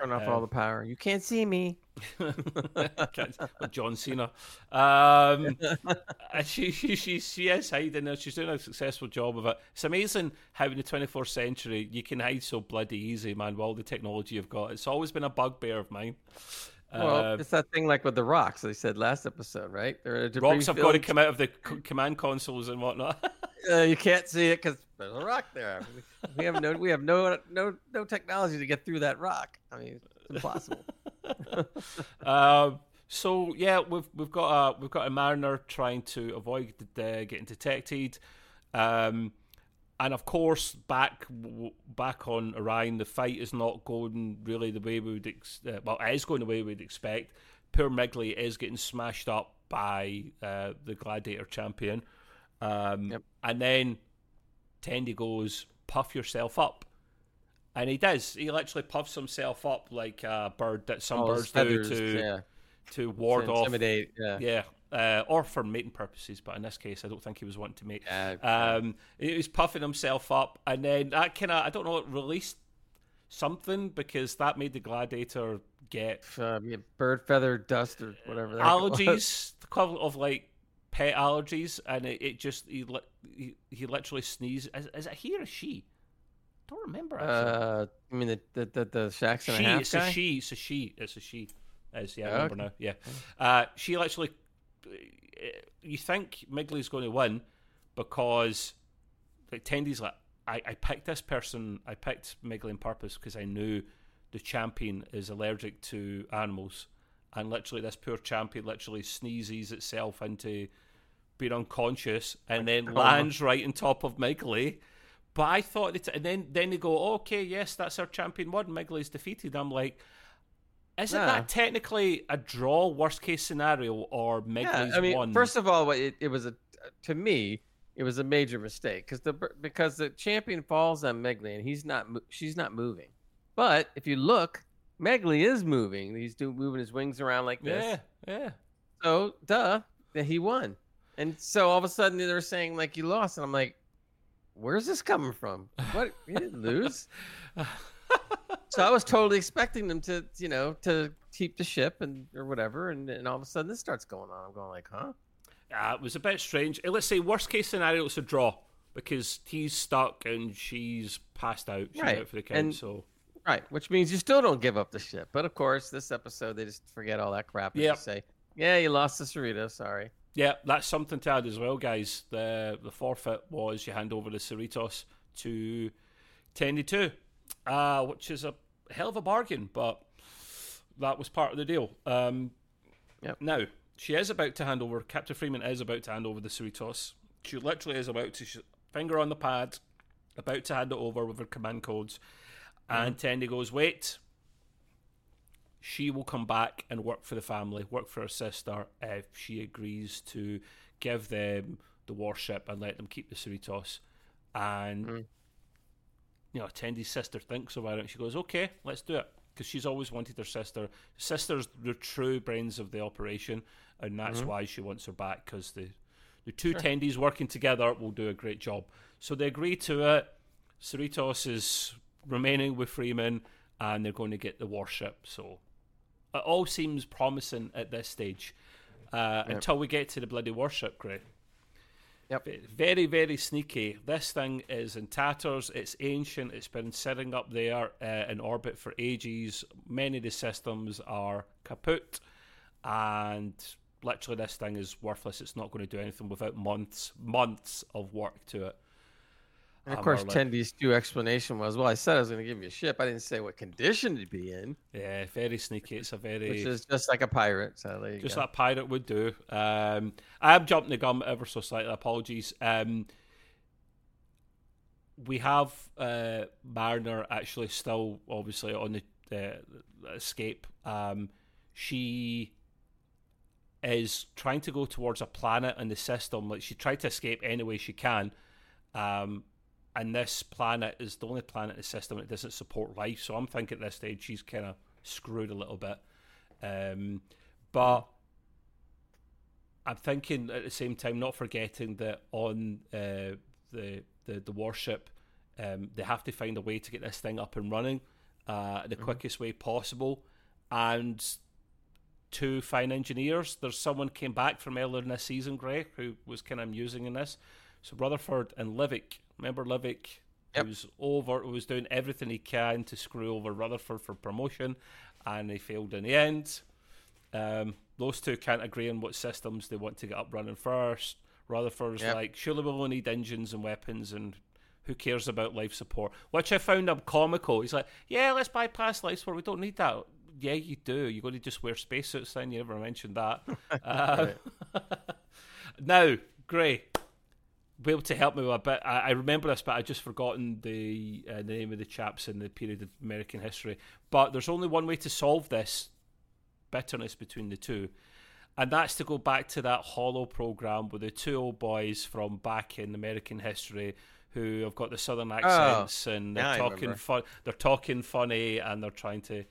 Turn off um, all the power. You can't see me. John Cena. Um, she, she, she, she is hiding there. She's doing a successful job of it. It's amazing how in the 24th century you can hide so bloody easy, man, with all the technology you've got. It's always been a bugbear of mine. Well, uh, it's that thing like with the rocks they said last episode, right? rocks have got to come out of the command consoles and whatnot. uh, you can't see it because there's a rock there. We have no, we have no, no, no technology to get through that rock. I mean, it's impossible. um, so yeah, we've we've got a we've got a mariner trying to avoid uh, getting detected. Um, and of course, back back on Orion, the fight is not going really the way we would. Ex- uh, well, it is going the way we'd expect. Poor Migley is getting smashed up by uh, the Gladiator champion, um, Yep. and then Tendi goes, "Puff yourself up," and he does. He literally puffs himself up like a bird that some All birds feathers, do to yeah, to ward to off. intimidate. Yeah. Yeah, uh, or for mating purposes, but in this case, I don't think he was wanting to mate. Yeah, Um, he was puffing himself up, and then that kind of I don't know, it released something because that made the gladiator get uh, yeah, bird feather dust or whatever. the heck it was. allergies, the equivalent of like pet allergies, and it, it just he, li- he he literally sneezed. Is, is it he or she? Don't remember. Actually. Uh, I mean the the the, the and she, a half it's guy. a she, it's a she, it's a she. It's, yeah, I remember now. Yeah, uh, she literally. You think Migley's going to win because like Tendi's like I, I picked this person. I picked Migley on purpose because I knew the champion is allergic to animals, and literally this poor champion literally sneezes itself into being unconscious and then lands right on top of Migley. But I thought it, and then then they go, okay, yes, that's our champion one. Migley's defeated. I'm like, isn't Nah. that technically a draw, worst case scenario, or Migley's Yeah, I mean, won? first of all, it, it was a to me it was a major mistake because the because the champion falls on Megley and he's not she's not moving. But if you look, Megley is moving. He's doing moving his wings around like this. yeah, yeah. So duh, that he won. And so all of a sudden they're saying like you lost, and I'm like, where's this coming from? What you didn't lose? so I was totally expecting them to, you know, to keep the ship and or whatever, and, and all of a sudden this starts going on. I'm going like, huh? Uh, it was a bit strange. Let's say worst case scenario, it's a draw because he's stuck and she's passed out. She's Right, out for the count. and- so Right, which means you still don't give up the ship. But of course, this episode they just forget all that crap and Yep. just say, "Yeah, you lost the Cerrito. Sorry." yeah, that's something to add as well, guys. The the forfeit was you hand over the Cerritos to Tendi two, uh, which is a hell of a bargain, but that was part of the deal. Um, Yep. Now she is about to hand over. Captain Freeman is about to hand over the Cerritos. She literally is about to finger on the pad, about to hand it over with her command codes, and Tendi goes, "Wait." She will come back and work for the family, work for her sister, if she agrees to give them the warship and let them keep the Cerritos. And Mhm. You know, Tendi's sister thinks about it. and She goes, "Okay, let's do it," because she's always wanted her sister. Sister's the true brains of the operation, and that's Mhm. why she wants her back. Because the the two Tendies working together will do a great job. So they agree to it. Cerritos is remaining with Freeman, and they're going to get the warship. So it all seems promising at this stage, uh, Yep. until we get to the bloody warship, Gray. Yep. Very, very sneaky. This thing is in tatters. It's ancient. It's been sitting up there uh, in orbit for ages. Many of the systems are kaput, and literally this thing is worthless. It's not going to do anything without months, months of work to it. And of Um, course, Tendi's two explanation was, "Well, I said I was going to give you a ship. I didn't say what condition it'd be in, Yeah, very sneaky. It's a very which is just like a pirate." So there just go. like pirate would do. Um, I am jumping the gun ever so slightly. Apologies. Um, we have uh, Mariner actually still obviously on the uh, escape. Um, she is trying to go towards a planet in the system. Like she tried to escape any way she can. Um, and this planet is the only planet in the system that doesn't support life. So I'm thinking at this stage she's kind of screwed a little bit. Um, but I'm thinking at the same time, not forgetting that on uh, the, the the warship, um, they have to find a way to get this thing up and running uh, the quickest way possible. And two fine engineers. There's someone came back from earlier in this season, Greg, who was kind of amusing in this. So Rutherford and Livick, remember Livick, Yep. who's over, who was doing everything he can to screw over Rutherford for promotion, and he failed in the end. Um, those two can't agree on what systems they want to get up running first. Rutherford's Yep. like, surely we'll only need engines and weapons, and who cares about life support? Which I found him comical. He's like, yeah, let's bypass life support. We don't need that. Yeah, you do. You're going to just wear spacesuits then. You never mentioned that. Uh, now, Gray, be able to help me with a bit. I, I remember this, but I've just forgotten the uh, the name of the chaps in the period of American history. But there's only one way to solve this bitterness between the two, and that's to go back to that holo program with the two old boys from back in American history who have got the southern accents oh, and they're talking fun. They're talking funny and they're trying to.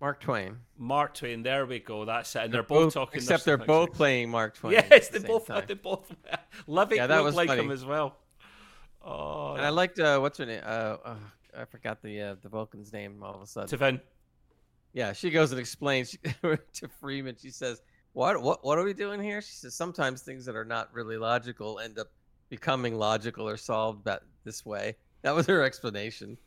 Mark Twain. Mark Twain. There we go. That's it. And they're, they're both, both, talking. Except they're both playing Mark Twain. Yes, they both. Time. They both. Living yeah, that was like funny. him as well. Oh, and I liked uh, what's her name? Uh, uh, I forgot the uh, the Vulcan's name all of a sudden. T'Lyn. Yeah, she goes and explains to Freeman. She says, "What? What? What are we doing here?" She says, "Sometimes things that are not really logical end up becoming logical or solved that this way." That was her explanation.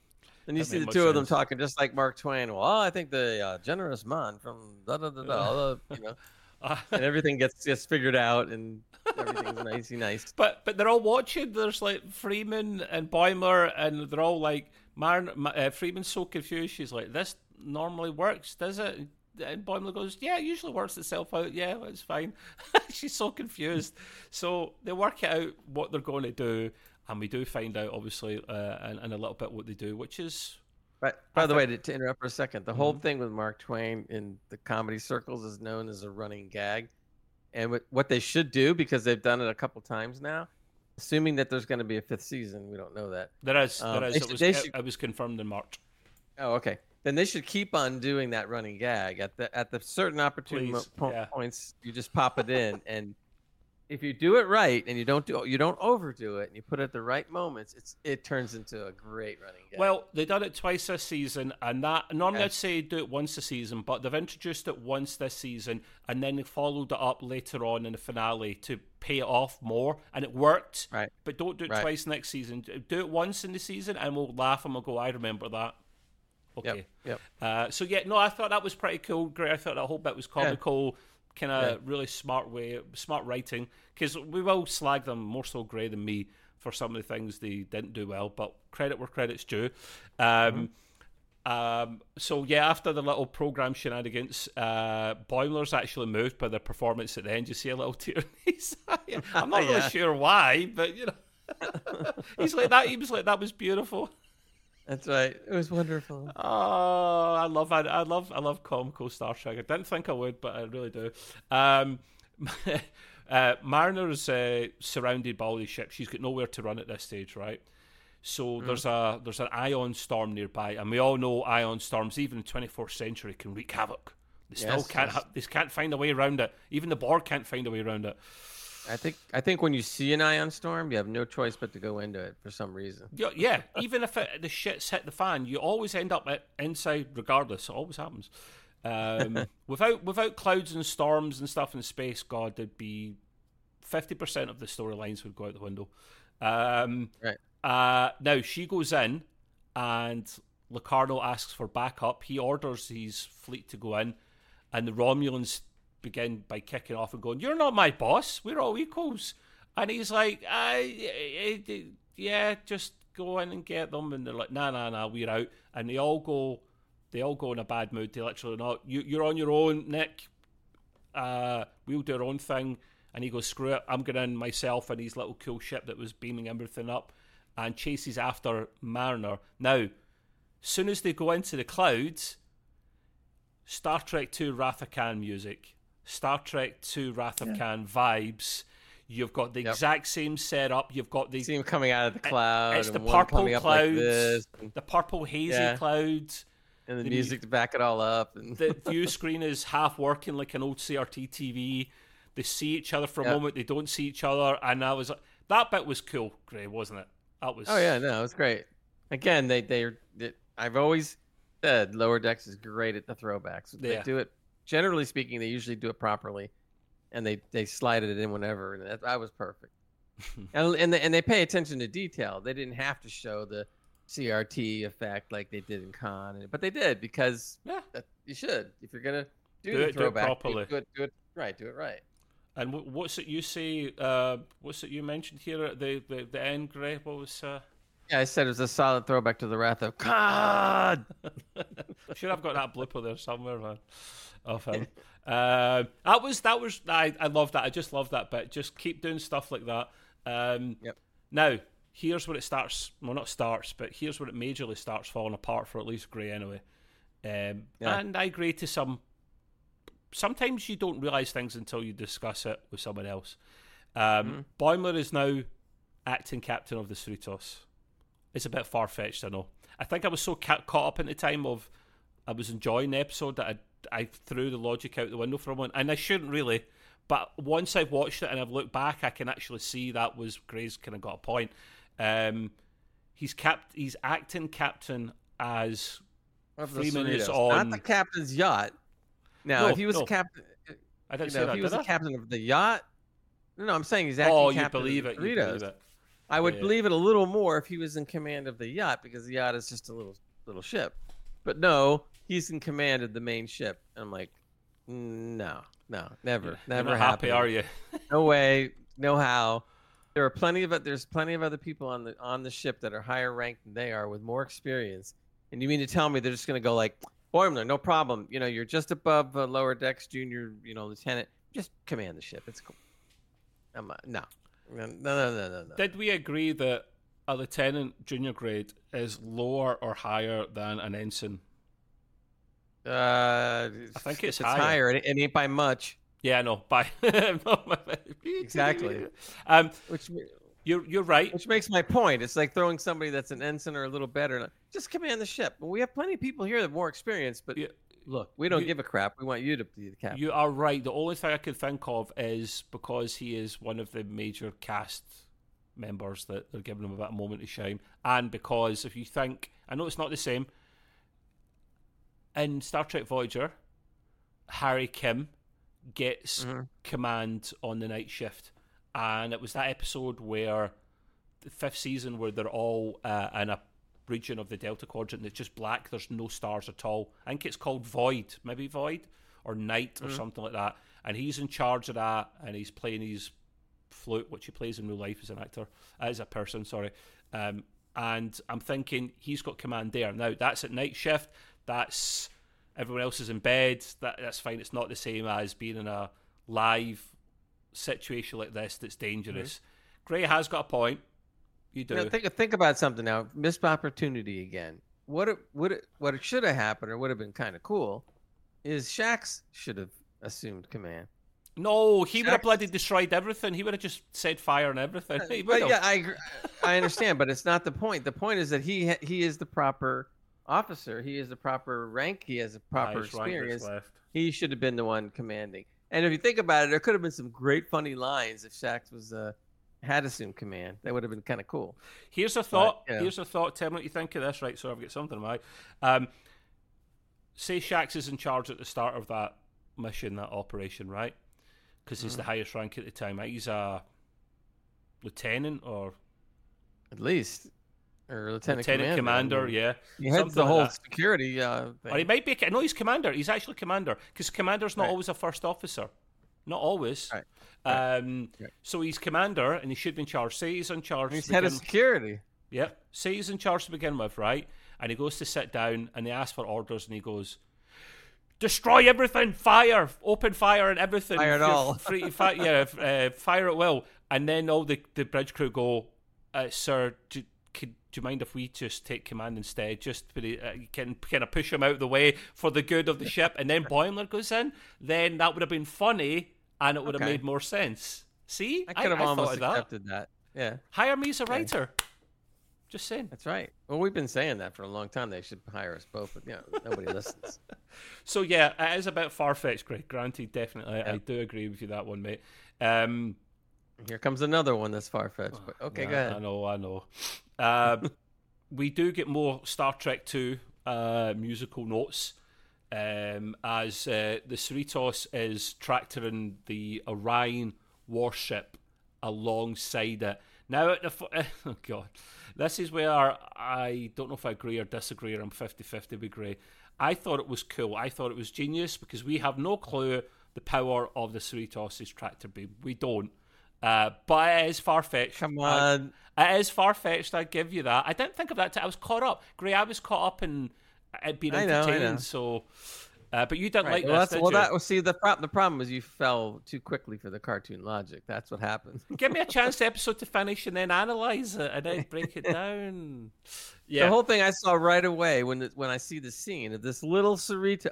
And you that see the two sense. of them talking just like Mark Twain. Well, I think the uh, generous man from da da da da, you know, and everything gets gets figured out and everything's nicey nice. But but they're all watching. There's like Freeman and Boimler, and they're all like, Mar- uh, Freeman's so confused. She's like, this normally works, does it? And Boimler goes, yeah, it usually works itself out. Yeah, it's fine. She's so confused. So they work it out what they're going to do, and we do find out, obviously, uh, and, and a little bit what they do, which is. But by I the think... way, to, to, interrupt for a second, the mm-hmm. whole thing with Mark Twain in the comedy circles is known as a running gag. And what, what they should do, because they've done it a couple times now, assuming that there's going to be a fifth season, we don't know that. There is. Um, there is. It was, should... it was confirmed in March. Oh, okay then they should keep on doing that running gag at the at the certain opportune mo- yeah. points. You just pop it in, and if you do it right and you don't do you don't overdo it and you put it at the right moments, it's it turns into a great running gag. Well, they done it twice this season, and that normally. I'd say do it once a season, but they've introduced it once this season, and then they followed it up later on in the finale to pay it off more, and it worked. Right. But don't do it right. twice next season. Do it once in the season, and we'll laugh and we'll go, "I remember that." Okay. Yep. yep. Uh, so yeah, no, I thought that was pretty cool. Great. I thought that whole bit was comical. Yeah. Kind of yeah. really smart way, smart writing. Because we will slag them more so Gray than me for some of the things they didn't do well, but credit where credit's due. Um, mm-hmm. um, so yeah, after the little program shenanigans, uh, Boimler's actually moved by their performance at the end. You see a little tear in his eye. I'm not really sure why, but you know, he's like that. He was like that was beautiful. That's right. It was wonderful. Oh, I love I, I love I love comical Star Trek. I didn't think I would, but I really do. Um, uh, Mariner's uh, surrounded by all these ships. She's got nowhere to run at this stage, right? So mm. there's a there's an ion storm nearby, and we all know ion storms, even in the 24th century, can wreak havoc. They still yes, can't yes. Ha- they can't find a way around it. Even the Borg can't find a way around it. I think I think when you see an ion storm, you have no choice but to go into it for some reason. Yeah, yeah. even if it, the shit's hit the fan, you always end up at, inside, regardless. It always happens. Um, without without clouds and storms and stuff in space, God, there'd be fifty percent of the storylines would go out the window. Um, right. Uh, now she goes in, and Locarno asks for backup. He orders his fleet to go in, and the Romulans begin by kicking off and going, "You're not my boss. We're all equals." And he's like, I, "Yeah, just go in and get them." And they're like, "Nah, nah, nah, we're out." And they all go, they all go in a bad mood. They literally not. You, you're on your own, Nick. Uh, we'll do our own thing. And he goes, "Screw it. I'm going in myself and his little cool ship that was beaming everything up." And chases after Mariner. Now, soon as they go into the clouds, Star Trek II Wrath of music Star Trek 2 Wrath of yeah. Khan vibes. You've got the yep. exact same setup. You've got the him coming out of the eh, cloud. It's the purple clouds, like the purple hazy yeah. clouds, and the, the music to back it all up. And... the view screen is half working like an old CRT TV. They see each other for a yep. moment. They don't see each other, and I was that bit was cool, Gray, wasn't it? That was. Oh yeah, no, it was great. Again, they they, they I've always said Lower Decks is great at the throwbacks. They do it generally speaking, they usually do it properly, and they they slide it in whenever, and that, that was perfect. and and they, and they pay attention to detail. They didn't have to show the CRT effect like they did in Khan, but they did because yeah, that, you should if you're gonna do, do the it, throwback, do it properly. Do it, do it right, do it right. And what's it you say? Uh, what's it you mentioned here at the the, the end, Gray? What was? Uh... Yeah, I said it was a solid throwback to the Wrath of Khan. sure, I've got that blooper there somewhere, man of him. uh, that was that was I I love that. I just love that bit. Just keep doing stuff like that. Um, yep. Now, here's where it starts. Well, not starts, but here's where it majorly starts falling apart for at least Gray anyway. Um, Yeah. And I agree to some. Sometimes you don't realize things until you discuss it with someone else. Um, Boimler is now acting captain of the Cerritos. It's a bit far fetched, I know. I think I was so ca- caught up in the time of I was enjoying the episode that I, I threw the logic out the window for a moment, and I shouldn't really. But once I've watched it and I've looked back, I can actually see that was Gray's kind of got a point. Um, he's capt, he's acting captain as Of the Freeman is on- not the captain's yacht. Now, No, if he was no. a captain, I you didn't know, say if he was did the I? captain of the yacht. No, no, I'm saying he's acting Oh, you captain believe the it? You believe it? I would Yeah. believe it a little more if he was in command of the yacht because the yacht is just a little little ship. But no, he's in command of the main ship. I'm like, no, no, never, You're never not happy, are you? No way, no how. There are plenty of there's plenty of other people on the on the ship that are higher ranked than they are with more experience. And you mean to tell me they're just going to go like, Boimler, no problem. You know, you're just above uh, lower decks, junior, you know, lieutenant. Just command the ship. It's cool. I'm, uh, no, no, no, no, no, no. Did we agree that a lieutenant junior grade is lower or higher than an ensign? Uh, I think it's it's higher. higher. It, it ain't by much. Yeah, no, by Exactly. Um, Which you're you're right. which makes my point. It's like throwing somebody that's an ensign or a little better. Just command the ship. We have plenty of people here that have more experience, but Yeah. look, we don't You- give a crap. We want you to be the captain. You are right. The only thing I could think of is because he is one of the major cast members that they're giving him about a of moment to shine, and because if you think, I know it's not the same. In Star Trek Voyager, Harry Kim gets Mhm. command on the night shift, and it was that episode where the fifth season where they're all uh, in a region of the Delta Quadrant that's just black. There's no stars at all. I think it's called Void, maybe Void or Night or something like that. And he's in charge of that, and he's playing his flute, which he plays in real life as an actor, as a person. Sorry. Um, and I'm thinking he's got command there. Now that's at night shift. That's everyone else is in bed. That that's fine. It's not the same as being in a live situation like this that's dangerous. Mm-hmm. Gray has got a point. You do. Now, think think about something now. Missed opportunity again. What it would it what it should have happened or would have been kind of cool is Shaxs should have assumed command. no, he would have bloody destroyed everything. He would have just said fire and everything. Uh, but yeah, I I understand, but it's not the point. The point is that he he is the proper officer. He is the proper rank. He has a proper Highest experience. He should have been the one commanding. And if you think about it, there could have been some great funny lines if Shaxs was uh, had assumed command. That would have been kind of cool. Here's a thought. yeah. Here's a thought. Tell me what you think of this. Right, so I've got something in my. Um, say Shaxs is in charge at the start of that mission, that operation, right? Because he's Mm-hmm. the highest rank at the time. Right? He's a lieutenant or At least, or lieutenant, lieutenant commander. I mean, yeah, He heads the whole that. security. Uh, Or he might be. No, he's commander. He's actually commander because commander's not Right. always a first officer. Not always. Right. Um, Right. So he's commander, and he should be in charge. Say he's in charge. He's to head of security. Yep. Say he's in charge to begin with, right? And he goes to sit down and they ask for orders and he goes, Destroy everything, fire, open fire and everything. Fire it all." Free fi- yeah, uh, fire at will. And then all the, the bridge crew go, uh, Sir, do, could, do you mind if we just take command instead? Just put it, uh, can kind of push him out of the way for the good of the ship. And then Boimler goes in. Then that would have been funny and it would have made more sense. See? I could have thought almost of that. accepted that. Yeah, Hire me as a writer. Just saying. that's right. Well, we've been saying that for a long time. They should hire us both, but you know, nobody listens. So yeah, it is a bit far fetched, Greg. Granted, definitely, I, I do agree with you that one, mate. Um, Here comes another one that's far fetched. But okay, yeah, go ahead. I know, I know. Um, we do get more Star Trek Two uh, musical notes um, as uh, the Cerritos is tractoring the Orion warship alongside it. Now, at the f- oh god, this is where I don't know if I agree or disagree, or I'm 50-50 with Gray. I thought it was cool. I thought it was genius because we have no clue the power of the Cerritos' tractor beam. We don't. Uh, but it is far fetched. Come on. It is far fetched. I give you that. I didn't think of that. Till I was caught up. Gray, I was caught up in it being I I entertained. So, Uh, but you didn't Right. like well, this, that's, did well, you? that well, see the problem. The problem is you fell too quickly for the cartoon logic. That's what happened. Give me a chance to episode to finish and then analyze it and then break it down. Yeah, The whole thing I saw right away when when I see the scene of this little Cerrito,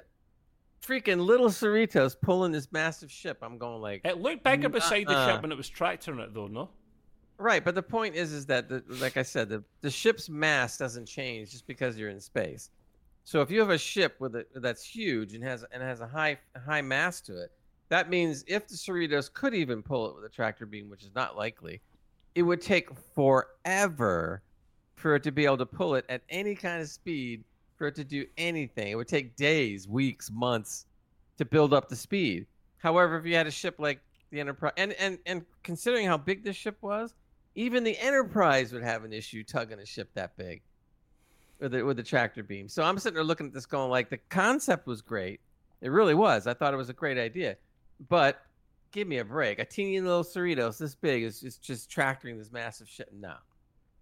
freaking little Cerritos pulling this massive ship. I'm going like, it looked bigger beside the Uh-uh. ship when it was tractoring it, though. No, right. But the point is, is that the, like I said, the the ship's mass doesn't change just because you're in space. So if you have a ship with a that's huge and has and has a high high mass to it, that means if the Cerritos could even pull it with a tractor beam, which is not likely, it would take forever for it to be able to pull it at any kind of speed for it to do anything. It would take days, weeks, months to build up the speed. However, if you had a ship like the Enterprise, and and and considering how big this ship was, even the Enterprise would have an issue tugging a ship that big with the with the tractor beam. So I'm sitting there looking at this, going like, the concept was great. It really was. I thought it was a great idea, but give me a break. A teeny little Cerritos this big is is just tractoring this massive ship. No,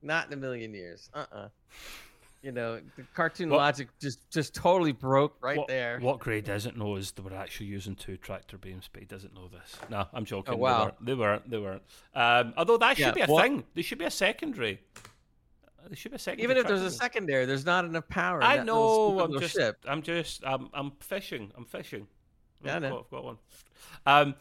not in a million years. Uh uh You know, the cartoon What- logic just just totally broke right what, there. What Gray doesn't know is they were actually using two tractor beams, but he doesn't know this. No, I'm joking. Oh, wow. They weren't. They weren't. They weren't. Um, although that should be a what- thing. There should be a secondary. There should be a secondary. Even if there's a secondary, there's not enough power. I little know. I'm little just. ship. I'm just. I'm. I'm fishing. I'm fishing. Yeah, I've got, I've got one. Um,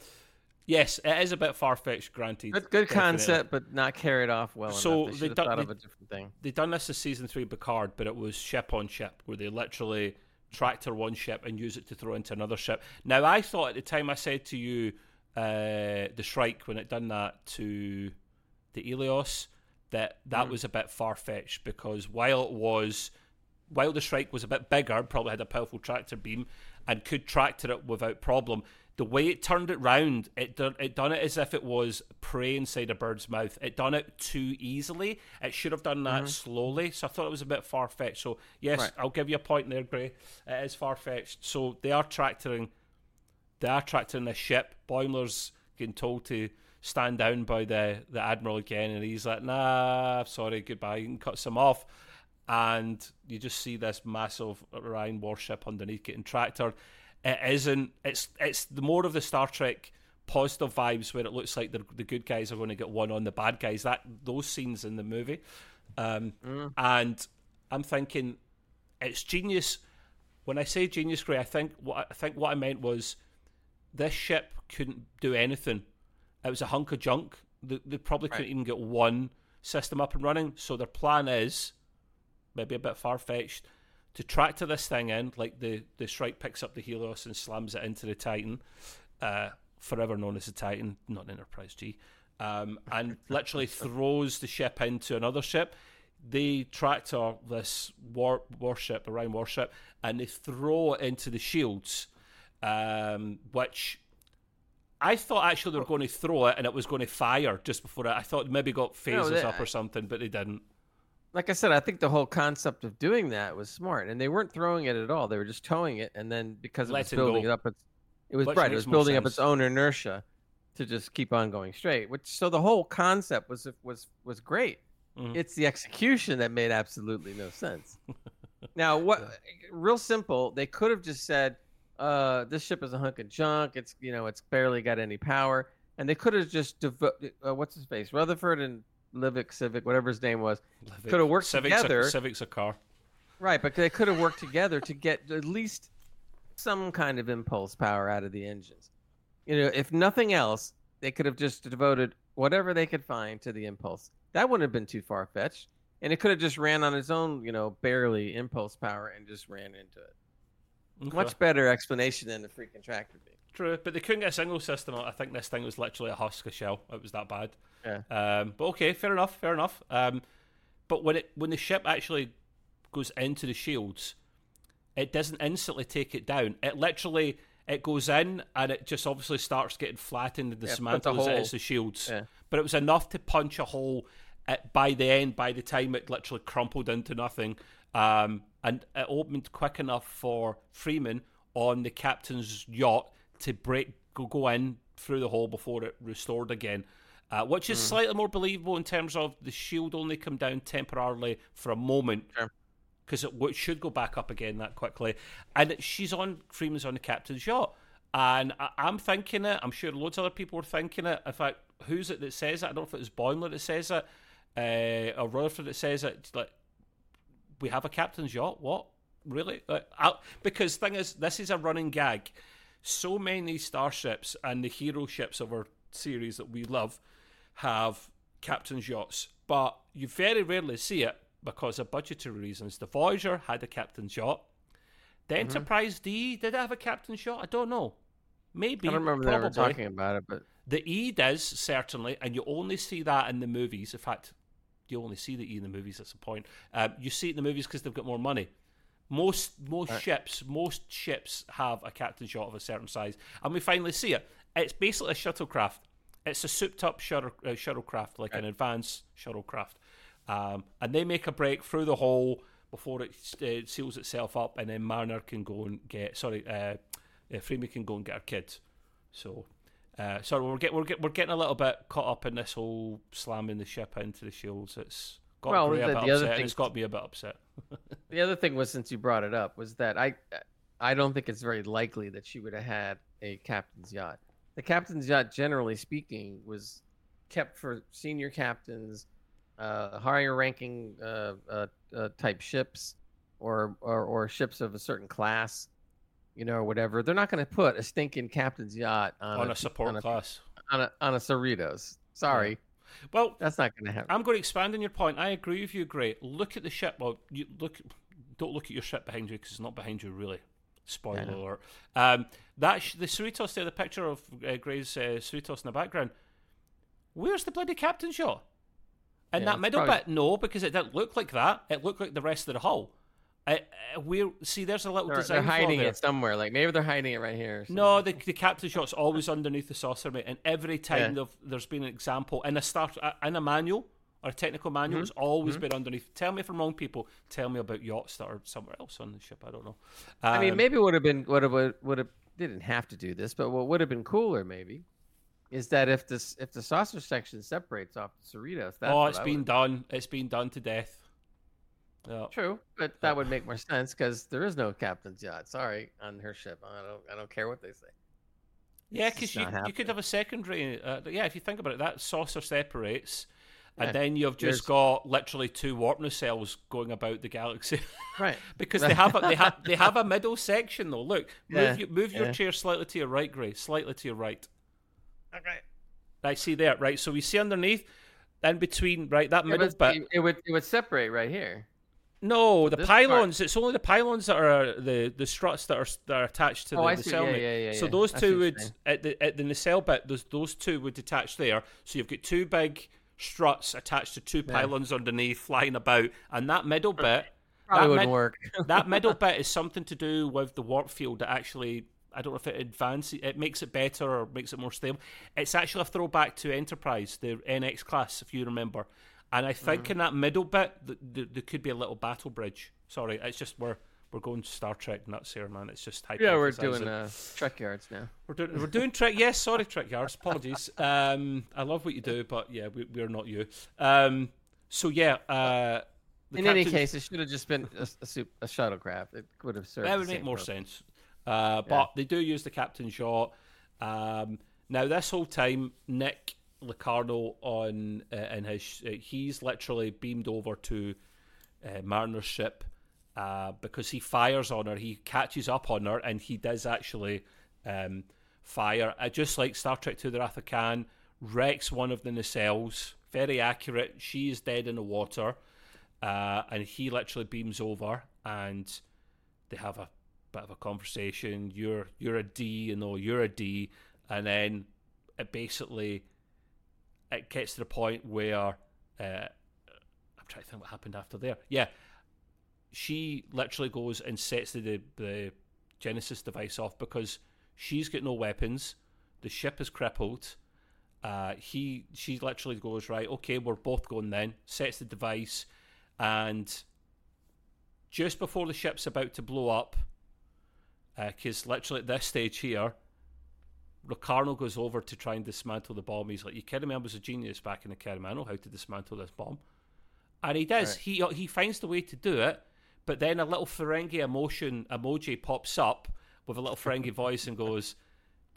yes, it is a bit far fetched. Granted. Good, good concept, but not carried off well So enough. They they done- thought of a different thing. They done this in season three Picard, but it was ship on ship, where they literally tractor one ship and use it to throw into another ship. Now, I thought at the time I said to you, uh, the Shrike when it done that to the Eleos, that that Mhm. was a bit far fetched because while it was, while the Shrike was a bit bigger, probably had a powerful tractor beam and could tractor it without problem. The way it turned it round, it done, it done it as if it was prey inside a bird's mouth. It done it too easily. It should have done that mm-hmm. slowly. So I thought it was a bit far fetched. So yes, Right. I'll give you a point there, Gray. It is far fetched. So they are tractoring, they are tractoring the ship. Boimler's getting told to stand down by the the admiral again, and he's like, "Nah, sorry, goodbye." And cuts him off, and you just see this massive Orion warship underneath getting tractored. It isn't. It's it's the more of the Star Trek positive vibes where it looks like the the good guys are going to get one on the bad guys. That those scenes in the movie, um, Mm. and I'm thinking it's genius. When I say genius, Gray, I think what I think what I meant was this ship couldn't do anything. It was a hunk of junk. They, they probably couldn't even get one system up and running. So their plan is maybe a bit far fetched to tractor this thing in, like the the Shrike picks up the Helios and slams it into the Titan, uh, forever known as the Titan, not Enterprise G, um, and literally throws the ship into another ship. They tractor this war warship, Orion warship, and they throw it into the shields, um, which I thought actually they were going to throw it and it was going to fire just before it. I thought maybe got phasers they- up or something, but they didn't. Like I said, I think the whole concept of doing that was smart, and they weren't throwing it at all. They were just towing it, and then because it was Letting building it up, it's, it was right. It was building up its own inertia to just keep on going straight. Which so the whole concept was was was great. Mhm. It's the execution that made absolutely no sense. now, what? Real simple. They could have just said, uh, "This ship is a hunk of junk. It's you know, it's barely got any power," and they could have just devo- uh, what's his face, Rutherford and Livick Civic, whatever his name was, Coulda worked Civic's together. A, Civic's a car. right? But they could have worked together to get at least some kind of impulse power out of the engines. You know, if nothing else, they could have just devoted whatever they could find to the impulse. That wouldn't have been too far fetched, and it could have just ran on its own, you know, barely impulse power and just ran into it. Okay. Much better explanation than the freaking tractor beam. True, but they couldn't get a single system. out. I think this thing was literally a husk of shell. It was that bad. Yeah. Um, but okay, fair enough, fair enough. Um, but when it when the ship actually goes into the shields, it doesn't instantly take it down. It literally it goes in and it just obviously starts getting flattened and Yeah, dismantled as a it is the shields. Yeah. But it was enough to punch a hole. At, by the end, by the time it literally crumpled into nothing, um, and it opened quick enough for Freeman on the captain's yacht to break go, go in through the hole before it restored again. Uh, which is slightly more believable in terms of the shield only come down temporarily for a moment Sure. because it should go back up again that quickly. And she's on Freeman's on the captain's yacht, and I, am thinking it. I'm sure loads of other people are thinking it. In fact, who's it that says it? I don't know if it was Boimler that says it, uh, or Rutherford that says it. It's like we have a captain's yacht. What really? Like, because thing is, this is a running gag. So many starships and the hero ships of our series that we love have captain's yachts, but you very rarely see it because of budgetary reasons. The Voyager had a captain's yacht. The mm-hmm. Enterprise D did it have a captain's yacht? I don't know. Maybe. I don't remember probably. ever talking about it, but the E does certainly, and you only see that in the movies. In fact, you only see the E in the movies. That's the point. Um, you see it in the movies because they've got more money. Most most right. ships most ships have a captain's yacht of a certain size, and we finally see it. It's basically a shuttlecraft. It's a souped up shuttle, uh, shuttlecraft, like right. an advanced shuttlecraft, um, and they make a break through the hole before it uh, seals itself up, and then Mariner can go and get sorry, uh, uh, Freeman can go and get her kids. So uh, sorry, we're get, we're get, we're getting a little bit caught up in this whole slamming the ship into the shields. It's got well, me a bit upset. Thing, it's got me a bit upset. the other thing was, since you brought it up, was that I I don't think it's very likely that she would have had a captain's yacht. The captain's yacht, generally speaking, was kept for senior captains, uh, higher ranking uh, uh, uh, type ships, or, or or ships of a certain class you know, or whatever, they're not going to put a stinking captain's yacht on, on a, a, support on a, class on a on a Cerritos. Sorry. Yeah. Well, that's not going to happen. I'm going to expand on your point. I agree with you. Great. Look at the ship. Well, you look. Don't look at your ship behind you because it's not behind you, really. Spoiler yeah. alert. Um, that sh- the Cerritos there, the picture of uh, Gray's uh, Cerritos in the background. Where's the bloody captain's yacht? In yeah, that middle probably... bit, no, because it didn't look like that. It looked like the rest of the hull. I, we see. There's a little they're, design. They're hiding it somewhere. Like maybe they're hiding it right here. No, the the captain's yacht's always underneath the saucer, mate. And every time yeah. there's been an example in a start in a manual a technical manual, mm-hmm. it's always mm-hmm. been underneath. Tell me if I'm wrong, people. Tell me about yachts that are somewhere else on the ship. I don't know. Um, I mean, um, maybe would have been would have would have didn't have to do this, but what would have been cooler maybe is that if this if the saucer section separates off the Cerritos. That's oh, it's been done. It's been done to death. Yeah. True, but that would make more sense because there is no captain's yacht. Sorry, on her ship. I don't. I don't care what they say. Yeah, because you, you could have a secondary. Uh, yeah, if you think about it, that saucer separates, yeah. and then you've just There's... got literally two warp nacelles going about the galaxy. right. because they have a, they have they have a middle section though. Look, move yeah. you, move your yeah. chair slightly to your right, Gray. Slightly to your right. Okay. I see there. Right. So we see underneath, in between, right that middle bit. It would it would separate right here. No, the pylons. Part. It's only the pylons that are the the struts that are that are attached to oh, the I nacelle. Yeah, yeah, yeah, so those two would at the at the nacelle bit. Those those two would detach there. So you've got two big struts attached to two pylons underneath, flying about, and that middle bit. Probably that wouldn't mid, work. that middle bit is something to do with the warp field that actually I don't know if it advances, it makes it better or makes it more stable. It's actually a throwback to Enterprise, the NX class, if you remember. And I think mm. in that middle bit, there could be a little battle bridge. Sorry, it's just we're we're going Star Trek nuts here, man. It's just Yeah, we're doing uh, Trekyards now. We're doing we're doing Trek. Yes, sorry, Trekyards. Apologies. Um, I love what you do, but yeah, we, we're not you. Um, so yeah. Uh, in any case, it should have just been a, a, soup, a shuttlecraft. It would have served. That would make more purpose. sense. Uh, but yeah. they do use the captain's yacht. Um, now, this whole time, Nick Locarno on uh, in his uh, he's literally beamed over to uh, Mariner's ship uh, because he fires on her. He catches up on her, and he does actually um, fire. Uh, just like Star Trek II: The Wrath of Khan, wrecks one of the nacelles. Very accurate. She is dead in the water, uh, and he literally beams over, and they have a bit of a conversation. You're you're a D, you know. You're a D, and then it basically it gets to the point where uh, I'm trying to think what happened after there. Yeah, she literally goes and sets the, the Genesis device off because she's got no weapons. The ship is crippled. Uh, he she literally goes right. Okay, we're both going then. Sets the device, and just before the ship's about to blow up, because uh, literally at this stage here, Locarno goes over to try and dismantle the bomb. He's like, "You kidding me? I was a genius back in the academy. I know how to dismantle this bomb." And he does. Right. He he finds the way to do it, but then a little Ferengi emotion emoji pops up with a little Ferengi voice and goes,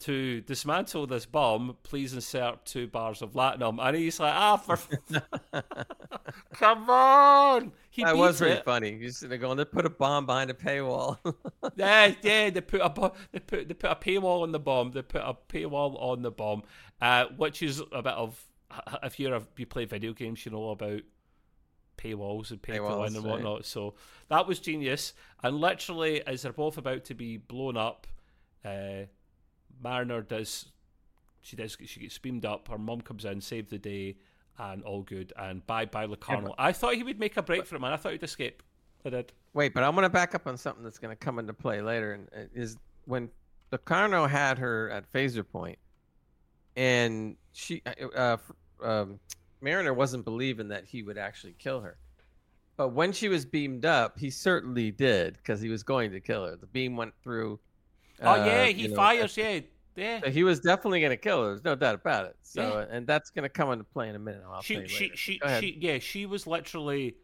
"To dismantle this bomb, please insert two bars of latinum." And he's like, "Ah, for come on!" He that was really it. funny. You're sitting there going, "They put a bomb behind a paywall." yeah, yeah. They put a they put they put a paywall on the bomb. They put a paywall on the bomb, uh, which is a bit of if you're a, you play video games, you know about paywalls and pay to win and whatnot. Right. So that was genius. And literally, as they're both about to be blown up, uh, Mariner does. She does. She gets beamed up. Her mum comes in, save the day, and all good. And bye bye, Locarno. Yeah, I thought he would make a break for him, man. I thought he'd escape. I did. Wait, but I'm going to back up on something that's going to come into play later. And is when Locarno had her at phaser point, and she, uh, uh um, Mariner wasn't believing that he would actually kill her. But when she was beamed up, he certainly did because he was going to kill her. The beam went through. Uh, oh yeah, he you know, fires. Yeah, yeah. So he was definitely going to kill her. There's no doubt about it. So, yeah. and that's going to come into play in a minute. I'll she, she, she, she, yeah, she was literally